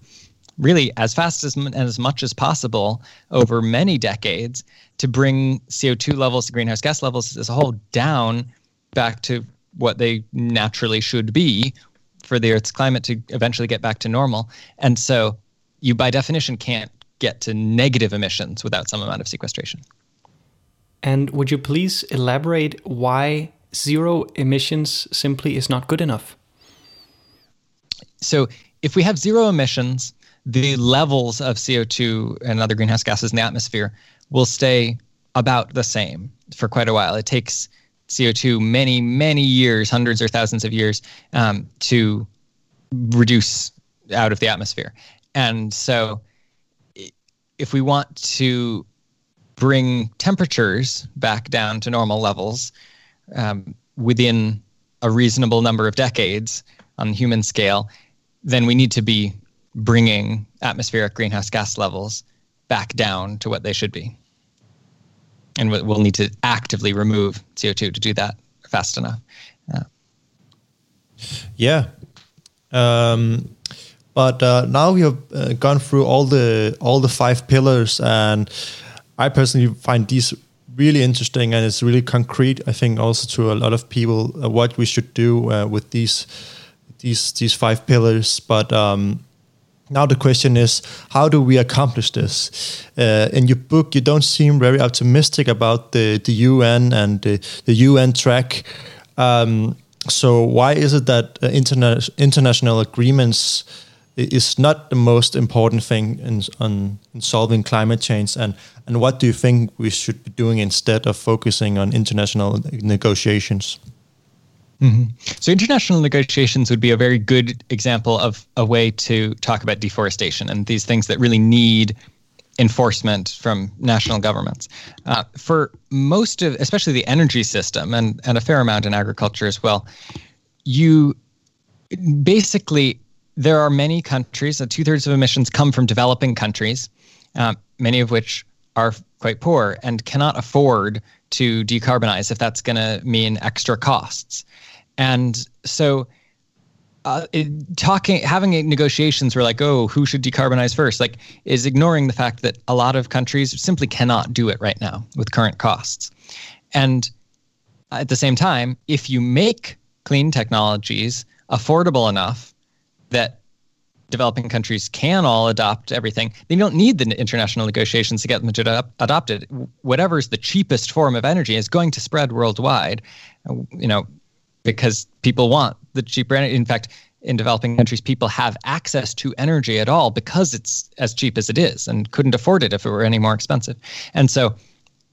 really as fast as and as much as possible over many decades to bring CO2 levels, greenhouse gas levels as a whole down back to what they naturally should be for the Earth's climate to eventually get back to normal. And so you, by definition, can't get to negative emissions without some amount of sequestration. And would you please elaborate why zero emissions simply is not good enough? So, if we have zero emissions, the levels of CO2 and other greenhouse gases in the atmosphere will stay about the same for quite a while. It takes CO2 many, many years, hundreds or thousands of years, um, to reduce out of the atmosphere. And so, if we want to bring temperatures back down to normal levels um, within a reasonable number of decades on human scale, then we need to be bringing atmospheric greenhouse gas levels back down to what they should be and we'll need to actively remove CO2 to do that fast enough. Yeah. Um, but uh, now we have uh, gone through all the all the five pillars, and I personally find these really interesting, and it's really concrete. I think also to a lot of people uh, what we should do uh, with these these these five pillars. But um, now the question is, how do we accomplish this? Uh, in your book, you don't seem very optimistic about the, the UN and the, the UN track. Um, so why is it that uh, interna- international agreements is not the most important thing in, on, in solving climate change? And, and what do you think we should be doing instead of focusing on international negotiations? Mm-hmm. So international negotiations would be a very good example of a way to talk about deforestation and these things that really need enforcement from national governments. Uh, for most of, especially the energy system and, and a fair amount in agriculture as well, you basically, there are many countries, uh, two thirds of emissions come from developing countries, uh, many of which are quite poor and cannot afford to decarbonize if that's going to mean extra costs. And so uh, it, talking having negotiations where like oh who should decarbonize first like is ignoring the fact that a lot of countries simply cannot do it right now with current costs. And at the same time if you make clean technologies affordable enough that developing countries can all adopt everything they don't need the international negotiations to get them to adopted. Whatever is the cheapest form of energy is going to spread worldwide you know because people want the cheaper energy. In fact, in developing countries, people have access to energy at all because it's as cheap as it is and couldn't afford it if it were any more expensive. And so,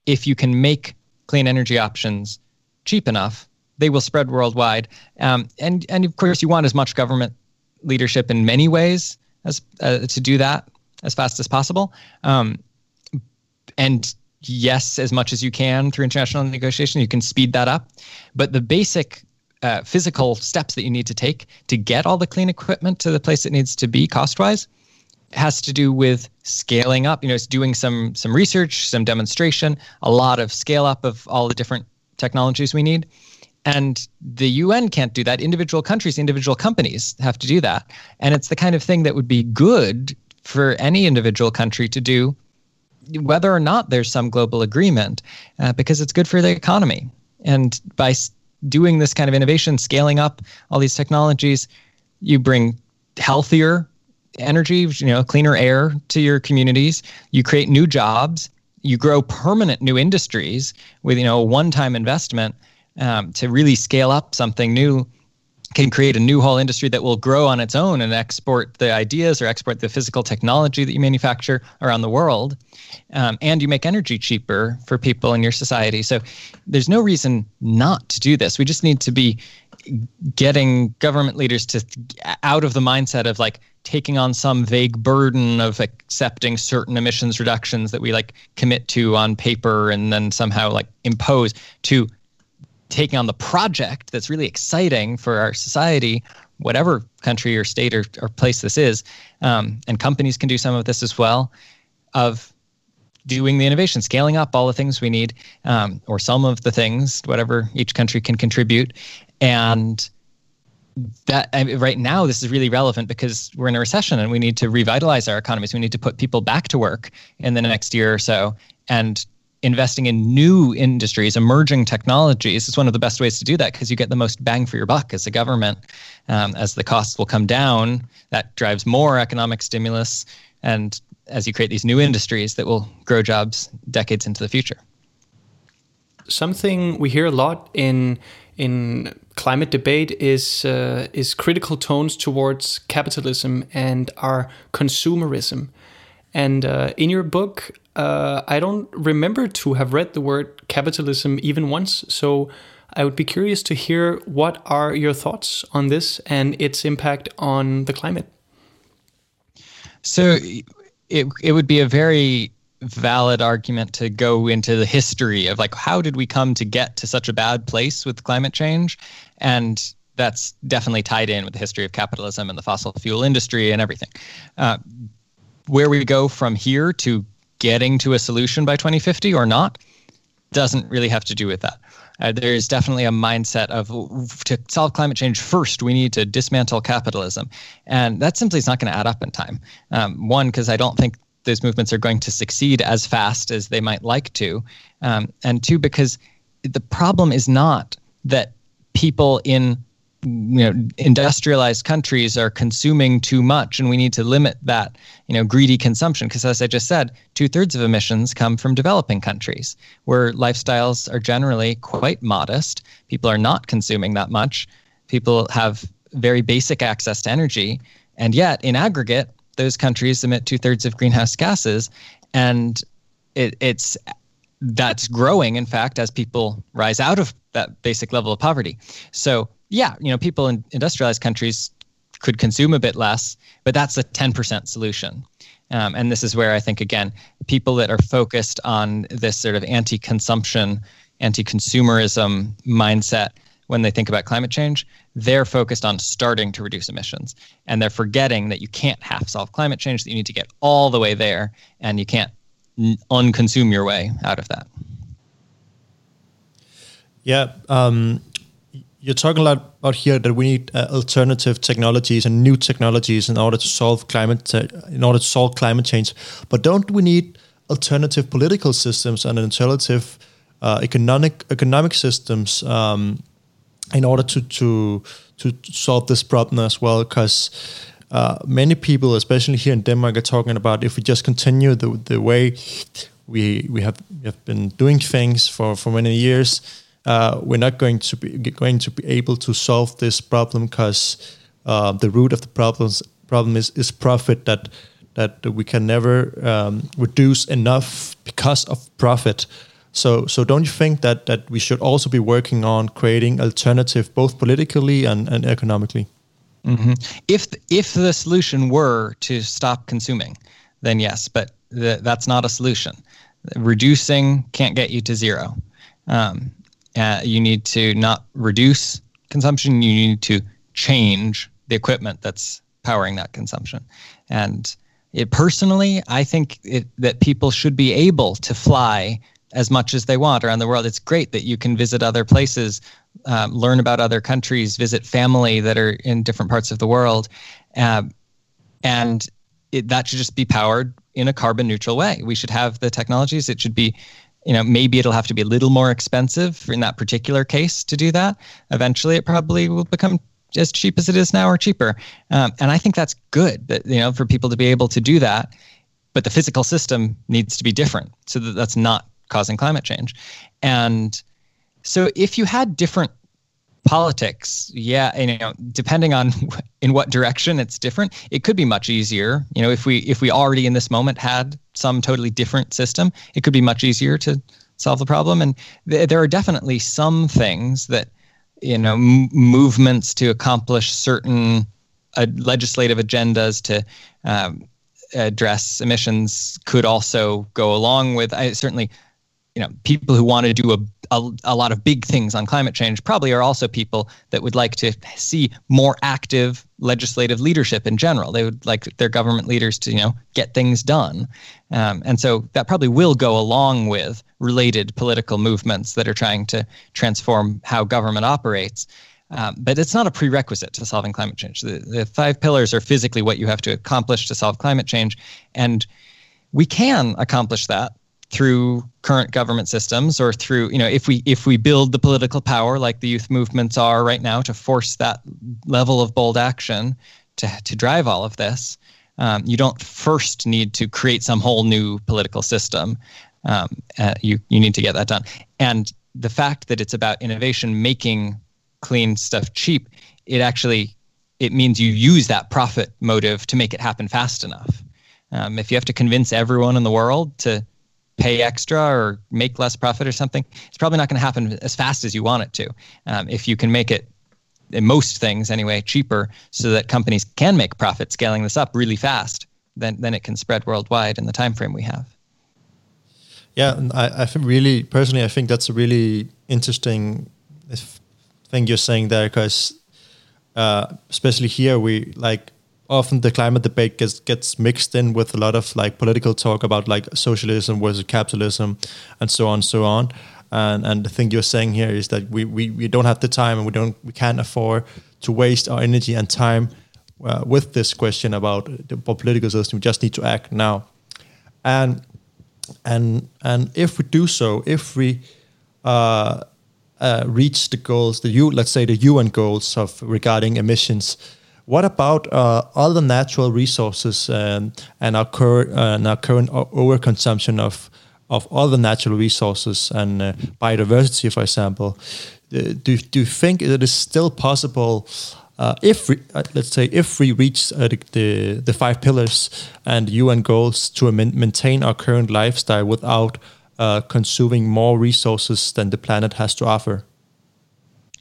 if you can make clean energy options cheap enough, they will spread worldwide. Um, and and of course, you want as much government leadership in many ways as uh, to do that as fast as possible. Um, and yes, as much as you can through international negotiation, you can speed that up. But the basic uh, physical steps that you need to take to get all the clean equipment to the place it needs to be cost wise has to do with scaling up. You know it's doing some some research some demonstration a lot of scale up of all the different technologies we need. And the UN can't do that. Individual countries individual companies have to do that. And it's the kind of thing that would be good for any individual country to do whether or not there's some global agreement uh, because it's good for the economy. And by doing this kind of innovation, scaling up all these technologies, you bring healthier energy, you know, cleaner air to your communities. You create new jobs. You grow permanent new industries with you know one-time investment um, to really scale up something new. Can create a new whole industry that will grow on its own and export the ideas or export the physical technology that you manufacture around the world. Um, and you make energy cheaper for people in your society. So there's no reason not to do this. We just need to be getting government leaders to out of the mindset of like taking on some vague burden of accepting certain emissions reductions that we like commit to on paper and then somehow like impose to taking on the project that's really exciting for our society, whatever country or state or, or place this is, um, and companies can do some of this as well, of doing the innovation, scaling up all the things we need, um, or some of the things, whatever each country can contribute, and that I mean, right now this is really relevant because we're in a recession and we need to revitalize our economies. We need to put people back to work in the next year or so, and investing in new industries, emerging technologies is one of the best ways to do that because you get the most bang for your buck as a government. Um, as the costs will come down, that drives more economic stimulus, and as you create these new industries that will grow jobs decades into the future. Something we hear a lot in in climate debate is uh, is critical tones towards capitalism and our consumerism. And uh, in your book, uh, I don't remember to have read the word capitalism even once. So I would be curious to hear what are your thoughts on this and its impact on the climate. So it it would be a very valid argument to go into the history of like how did we come to get to such a bad place with climate change and that's definitely tied in with the history of capitalism and the fossil fuel industry and everything uh, where we go from here to getting to a solution by 2050 or not doesn't really have to do with that. Uh, there is definitely a mindset of to solve climate change first, we need to dismantle capitalism. And that simply is not going to add up in time. Um, one, because I don't think those movements are going to succeed as fast as they might like to. Um, and two, because the problem is not that people in you know industrialized countries are consuming too much and we need to limit that you know greedy consumption. Because as i just said two-thirds of emissions come from developing countries where lifestyles are generally quite modest. People are not consuming that much. People have very basic access to energy. And yet in aggregate those countries emit two-thirds of greenhouse gases. And it, it's that's growing in fact as people rise out of that basic level of poverty. So yeah, you know, people in industrialized countries could consume a bit less, but that's a 10% solution. Um, and this is where I think, again, people that are focused on this sort of anti consumption, anti consumerism mindset when they think about climate change, they're focused on starting to reduce emissions. And they're forgetting that you can't half solve climate change, that you need to get all the way there, and you can't unconsume your way out of that. Yeah. Um, you're talking a lot about here that we need uh, alternative technologies and new technologies in order to solve climate in order to solve climate change. But don't we need alternative political systems and alternative uh, economic economic systems um, in order to to to solve this problem as well? Because uh, many people, especially here in Denmark, are talking about if we just continue the the way we we have we have been doing things for for many years uh, we're not going to be going to be able to solve this problem because uh, the root of the problems problem is is profit that that we can never um, reduce enough because of profit. So so don't you think that that we should also be working on creating alternative both politically and, and economically? Mm-hmm. If if the solution were to stop consuming, then yes, but th- that's not a solution. Reducing can't get you to zero. Um, uh, you need to not reduce consumption. You need to change the equipment that's powering that consumption. And it personally, I think it, that people should be able to fly as much as they want around the world. It's great that you can visit other places, um, learn about other countries, visit family that are in different parts of the world, uh, and it, that should just be powered in a carbon neutral way. We should have the technologies. It should be you know maybe it'll have to be a little more expensive in that particular case to do that. Eventually it probably will become as cheap as it is now or cheaper. Um, and i think that's good that you know for people to be able to do that. But the physical system needs to be different so that that's not causing climate change. And so if you had different politics, yeah, you know, depending on in what direction it's different, it could be much easier. You know, if we if we already in this moment had some totally different system, it could be much easier to solve the problem. And th- there are definitely some things that you know m- movements to accomplish certain uh, legislative agendas to um, address emissions could also go along with. I certainly you know people who want to do a, a, a, lot of big things on climate change probably are also people that would like to see more active legislative leadership in general. They would like their government leaders to you know get things done. Um, and so that probably will go along with related political movements that are trying to transform how government operates. Um, but it's not a prerequisite to solving climate change. The, the five pillars are physically what you have to accomplish to solve climate change and we can accomplish that through current government systems or through you know if we if we build the political power like the youth movements are right now to force that level of bold action to to drive all of this um, you don't first need to create some whole new political system. Um, uh, you you need to get that done. And the fact that it's about innovation making clean stuff cheap it actually it means you use that profit motive to make it happen fast enough. Um, if you have to convince everyone in the world to pay extra or make less profit or something, it's probably not going to happen as fast as you want it to. Um, if you can make it, in most things anyway, cheaper so that companies can make profit scaling this up really fast, then, then it can spread worldwide in the time frame we have. Yeah, I, I think really, personally, I think that's a really interesting thing you're saying there because uh, especially here, we like often the climate debate gets gets mixed in with a lot of like political talk about like socialism versus capitalism and so on and so on. And and the thing you're saying here is that we we, we don't have the time and we don't we can't afford to waste our energy and time uh, with this question about the political system. We just need to act now. And and and if we do so if we uh, uh, reach the goals the U let's say the UN goals of regarding emissions what about uh, other natural resources and our, cur- uh, and our current overconsumption of of other natural resources and uh, biodiversity, for example? Uh, do, do you think it is still possible uh, if we, uh, let's say if we reach uh, the, the, the five pillars and UN goals to maintain our current lifestyle without uh, consuming more resources than the planet has to offer?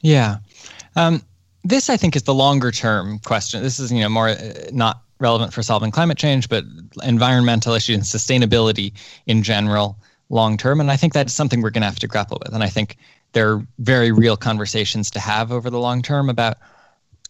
Yeah, um, this I think is the longer term question. This is you know more uh, not relevant for solving climate change, but environmental issues and sustainability in general long term. And I think that's something we're going to have to grapple with. And I think there are very real conversations to have over the long term about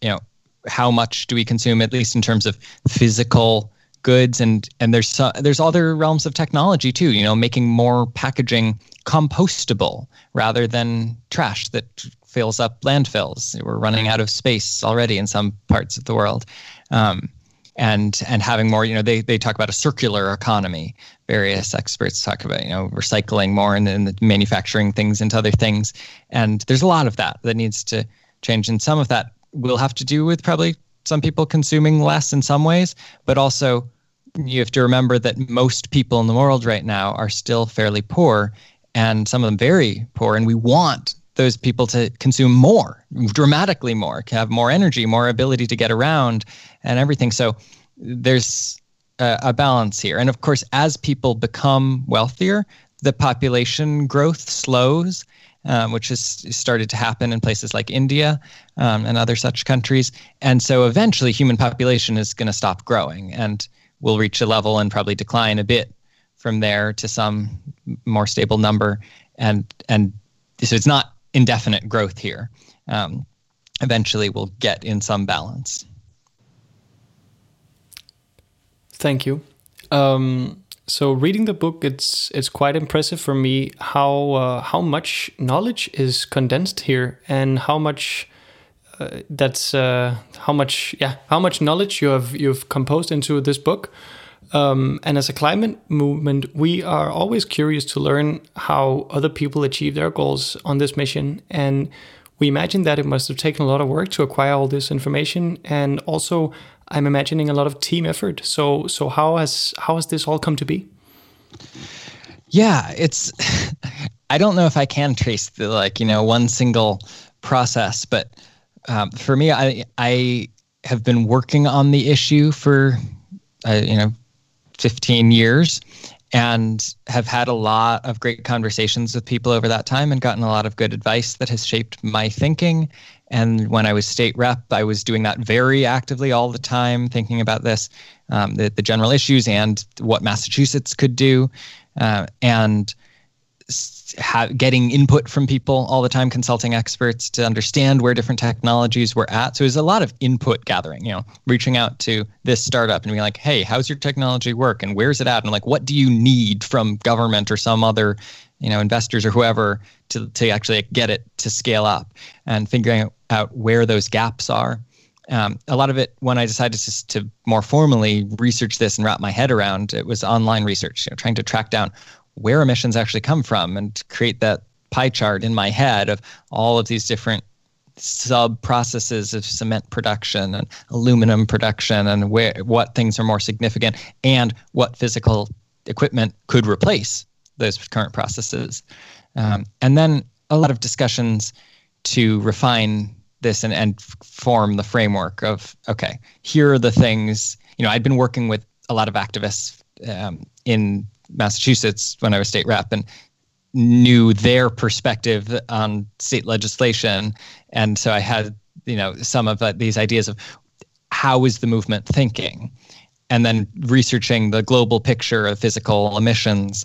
you know how much do we consume at least in terms of physical goods and and there's uh, there's other realms of technology too you know making more packaging compostable rather than trash that fills up landfills. We're running out of space already in some parts of the world. Um, and and having more, you know, they, they talk about a circular economy. Various experts talk about, you know, recycling more and then manufacturing things into other things. And there's a lot of that that needs to change. And some of that will have to do with probably some people consuming less in some ways, but also you have to remember that most people in the world right now are still fairly poor and some of them very poor and we want those people to consume more, dramatically more, have more energy, more ability to get around, and everything. So there's a, a balance here. And of course, as people become wealthier, the population growth slows. Um, which has started to happen in places like India um, and other such countries. And so eventually, human population is going to stop growing and will reach a level and probably decline a bit from there to some more stable number. And and so it's not indefinite growth here. Um, eventually, we'll get in some balance. Thank you. Um, so, reading the book, it's it's quite impressive for me how uh, how much knowledge is condensed here, and how much uh, that's uh, how much yeah how much knowledge you have you've composed into this book. Um, and as a climate movement, we are always curious to learn how other people achieve their goals on this mission. And we imagine that it must have taken a lot of work to acquire all this information. And also, I'm imagining a lot of team effort. So, so how has how has this all come to be? Yeah, it's. I don't know if I can trace the like you know one single process. But um, for me, I I have been working on the issue for uh, you know 15 years and have had a lot of great conversations with people over that time and gotten a lot of good advice that has shaped my thinking. And when I was state rep, I was doing that very actively all the time, thinking about this, um, the, the general issues and what Massachusetts could do. Uh, and ha- getting input from people all the time, consulting experts to understand where different technologies were at. So it was a lot of input gathering, you know, reaching out to this startup and being like, hey, how's your technology work and where's it at? And like, what do you need from government or some other, you know, investors or whoever to, to actually get it to scale up and figuring out where those gaps are. Um, a lot of it, when I decided to, to more formally research this and wrap my head around, it was online research, you know, trying to track down where emissions actually come from and create that pie chart in my head of all of these different sub processes of cement production and aluminum production and where what things are more significant and what physical equipment could replace those current processes. Um, and then a lot of discussions to refine this and, and form the framework of okay here are the things you know i'd been working with a lot of activists um, in Massachusetts when I was state rep and knew their perspective on state legislation. And so I had, you know, some of uh, these ideas of how is the movement thinking? And then researching the global picture of physical emissions,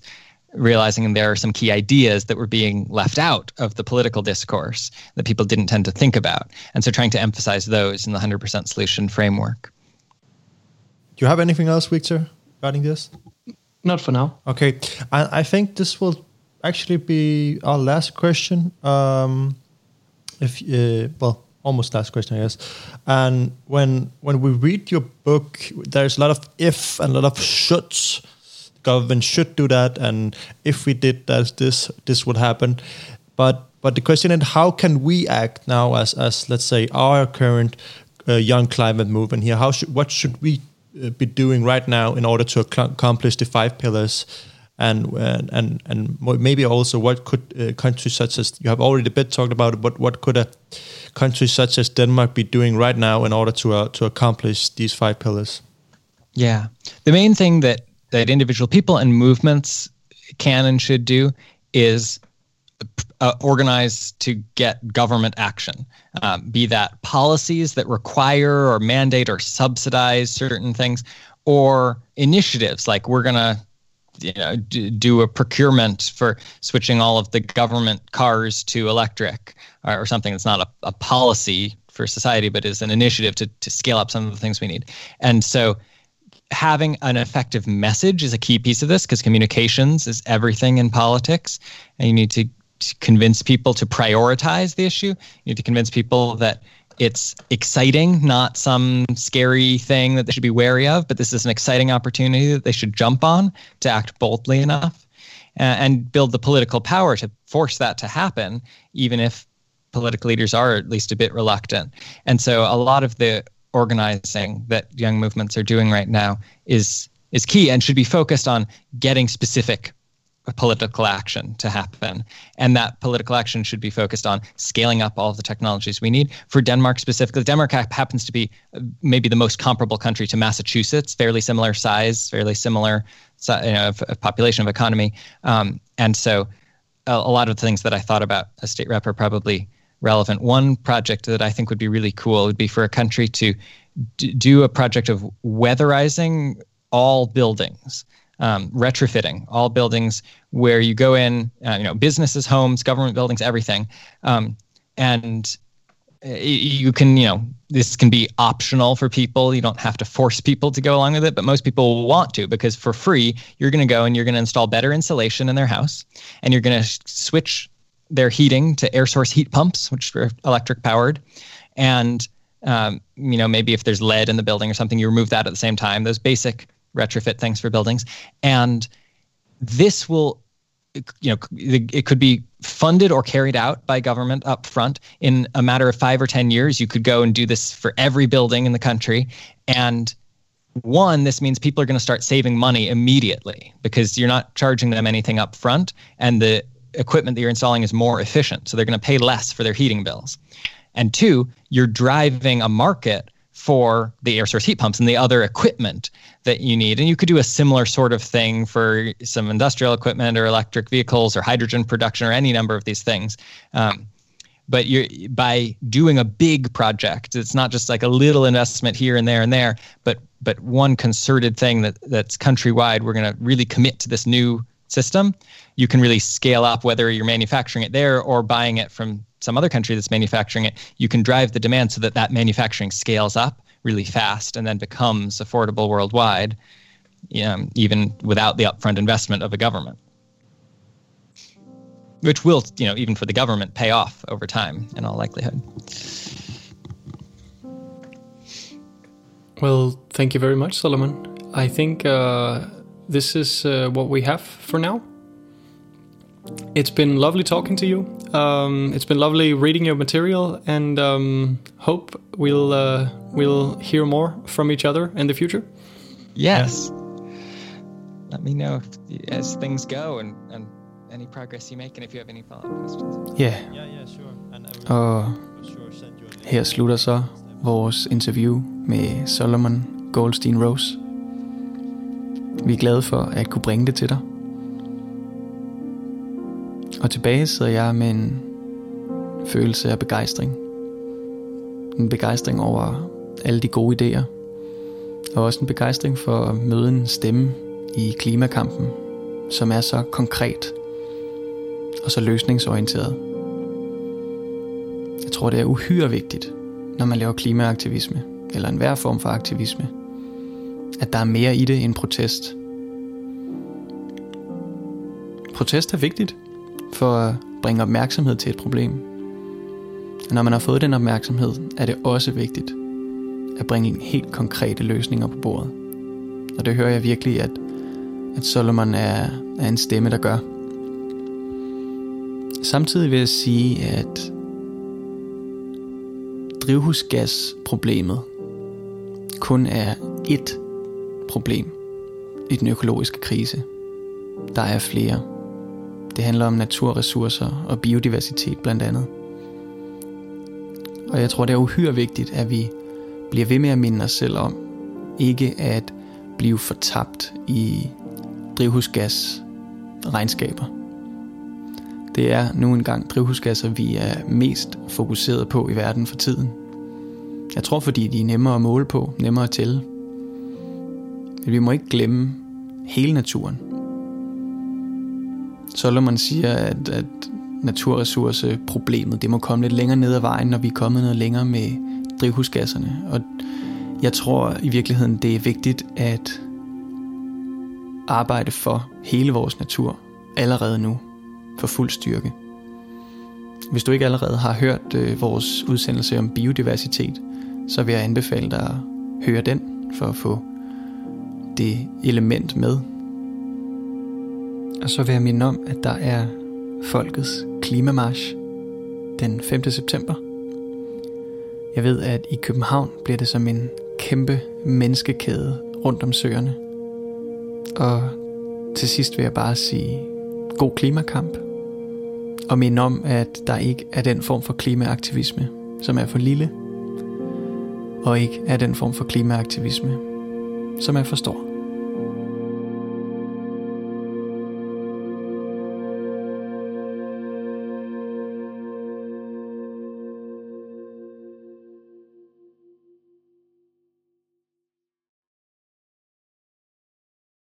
realizing there are some key ideas that were being left out of the political discourse that people didn't tend to think about. And so trying to emphasize those in the 100% solution framework. Do you have anything else, Victor, regarding this? Not for now. Okay, I, I think this will actually be our last question. Um, if uh, well, almost last question, I guess. And when when we read your book, there's a lot of if and a lot of shoulds. Government should do that, and if we did that, this this would happen. But but the question is, how can we act now as as let's say our current uh, young climate movement here? How should what should we be doing right now in order to accomplish the five pillars? And, and and and maybe also what could uh, countries such as you have already a bit talked about it, but what could a country such as Denmark be doing right now in order to uh, to accomplish these five pillars? Yeah, the main thing that that individual people and movements can and should do is uh, organize to get government action, um, be that policies that require or mandate or subsidize certain things, or initiatives like we're going to you know do a procurement for switching all of the government cars to electric or, or something that's not a, a policy for society but is an initiative to, to scale up some of the things we need. And so having an effective message is a key piece of this because communications is everything in politics and you need to convince people to prioritize the issue. You need to convince people that it's exciting, not some scary thing that they should be wary of, but this is an exciting opportunity that they should jump on to act boldly enough uh, and build the political power to force that to happen, even if political leaders are at least a bit reluctant. And so a lot of the organizing that young movements are doing right now is is key and should be focused on getting specific political action to happen. And that political action should be focused on scaling up all of the technologies we need. For Denmark specifically, Denmark happens to be uh, maybe the most comparable country to Massachusetts, fairly similar size, fairly similar you know, of, population, of economy. Um, and so a, a, lot of the things that I thought about as state rep are probably relevant. One project that I think would be really cool would be for a country to d- do a project of weatherizing all buildings um, retrofitting all buildings where you go in, uh, you know, businesses, homes, government buildings, everything, um, and uh, you can, you know, this can be optional for people. You don't have to force people to go along with it, but most people want to because for free, you're going to go and you're going to install better insulation in their house, and you're going to switch their heating to air source heat pumps, which are electric powered, and um, you know maybe if there's lead in the building or something, you remove that at the same time. Those basic retrofit things for buildings. And this will you know it could be funded or carried out by government up front in a matter of 5 or 10 years you could go and do this for every building in the country and one this means people are going to start saving money immediately because you're not charging them anything up front and the equipment that you're installing is more efficient. So they're going to pay less for their heating bills. And two, you're driving a market for the air source heat pumps and the other equipment that you need. And you could do a similar sort of thing for some industrial equipment or electric vehicles or hydrogen production or any number of these things. Um, but you by doing a big project it's not just like a little investment here and there and there but but one concerted thing that that's countrywide we're going to really commit to this new system you can really scale up whether you're manufacturing it there or buying it from some other country that's manufacturing it you can drive the demand so that that manufacturing scales up really fast and then becomes affordable worldwide um, even without the upfront investment of a government which will, you know, even for the government, pay off over time in all likelihood. Well, thank you very much, Solomon. I think uh, this is uh, what we have for now. It's been lovely talking to you. Um, it's been lovely reading your material, and um, hope we'll uh, we'll hear more from each other in the future. Yes. Let me know if, as things go, and, and any progress you make, and if you have any follow-up questions. Yeah. Yeah, yeah, sure. And I will Og sure send you a her slutter så vores interview med Solomon Goldstein Rose. Vi er glade for at kunne bringe det til dig. Og tilbage sidder jeg med en følelse af begejstring. En begejstring over alle de gode idéer. Og også en begejstring for at møde en stemme i klimakampen, som er så konkret og så løsningsorienteret. Jeg tror, det er uhyre vigtigt, når man laver klimaaktivisme, eller enhver form for aktivisme, at der er mere i det end protest. Protest er vigtigt for at bringe opmærksomhed til et problem. Når man har fået den opmærksomhed, er det også vigtigt at bringe helt konkrete løsninger på bordet. Og det hører jeg virkelig, at, at Solomon er, er en stemme, der gør. Samtidig vil jeg sige, at drivhusgasproblemet kun er et problem i den økologiske krise. Der er flere. Det handler om naturressourcer og biodiversitet blandt andet. Og jeg tror, det er uhyre vigtigt, at vi bliver ved med at minde os selv om, ikke at blive fortabt i drivhusgas regnskaber. Det er nu engang drivhusgasser, vi er mest fokuseret på i verden for tiden. Jeg tror, fordi de er nemmere at måle på, nemmere at tælle. Men vi må ikke glemme hele naturen. Solomon siger, at, at naturressourceproblemet det må komme lidt længere ned ad vejen, når vi er kommet noget længere med drivhusgasserne. Og jeg tror i virkeligheden, det er vigtigt at arbejde for hele vores natur allerede nu for fuld styrke. Hvis du ikke allerede har hørt øh, vores udsendelse om biodiversitet, så vil jeg anbefale dig at høre den for at få det element med. Og så vil jeg minde om, at der er Folkets Klimamarsch den 5. september. Jeg ved, at i København bliver det som en kæmpe menneskekæde rundt om søerne. Og til sidst vil jeg bare sige god klimakamp og minde om, at der ikke er den form for klimaaktivisme, som er for lille, og ikke er den form for klimaaktivisme, som er for stor.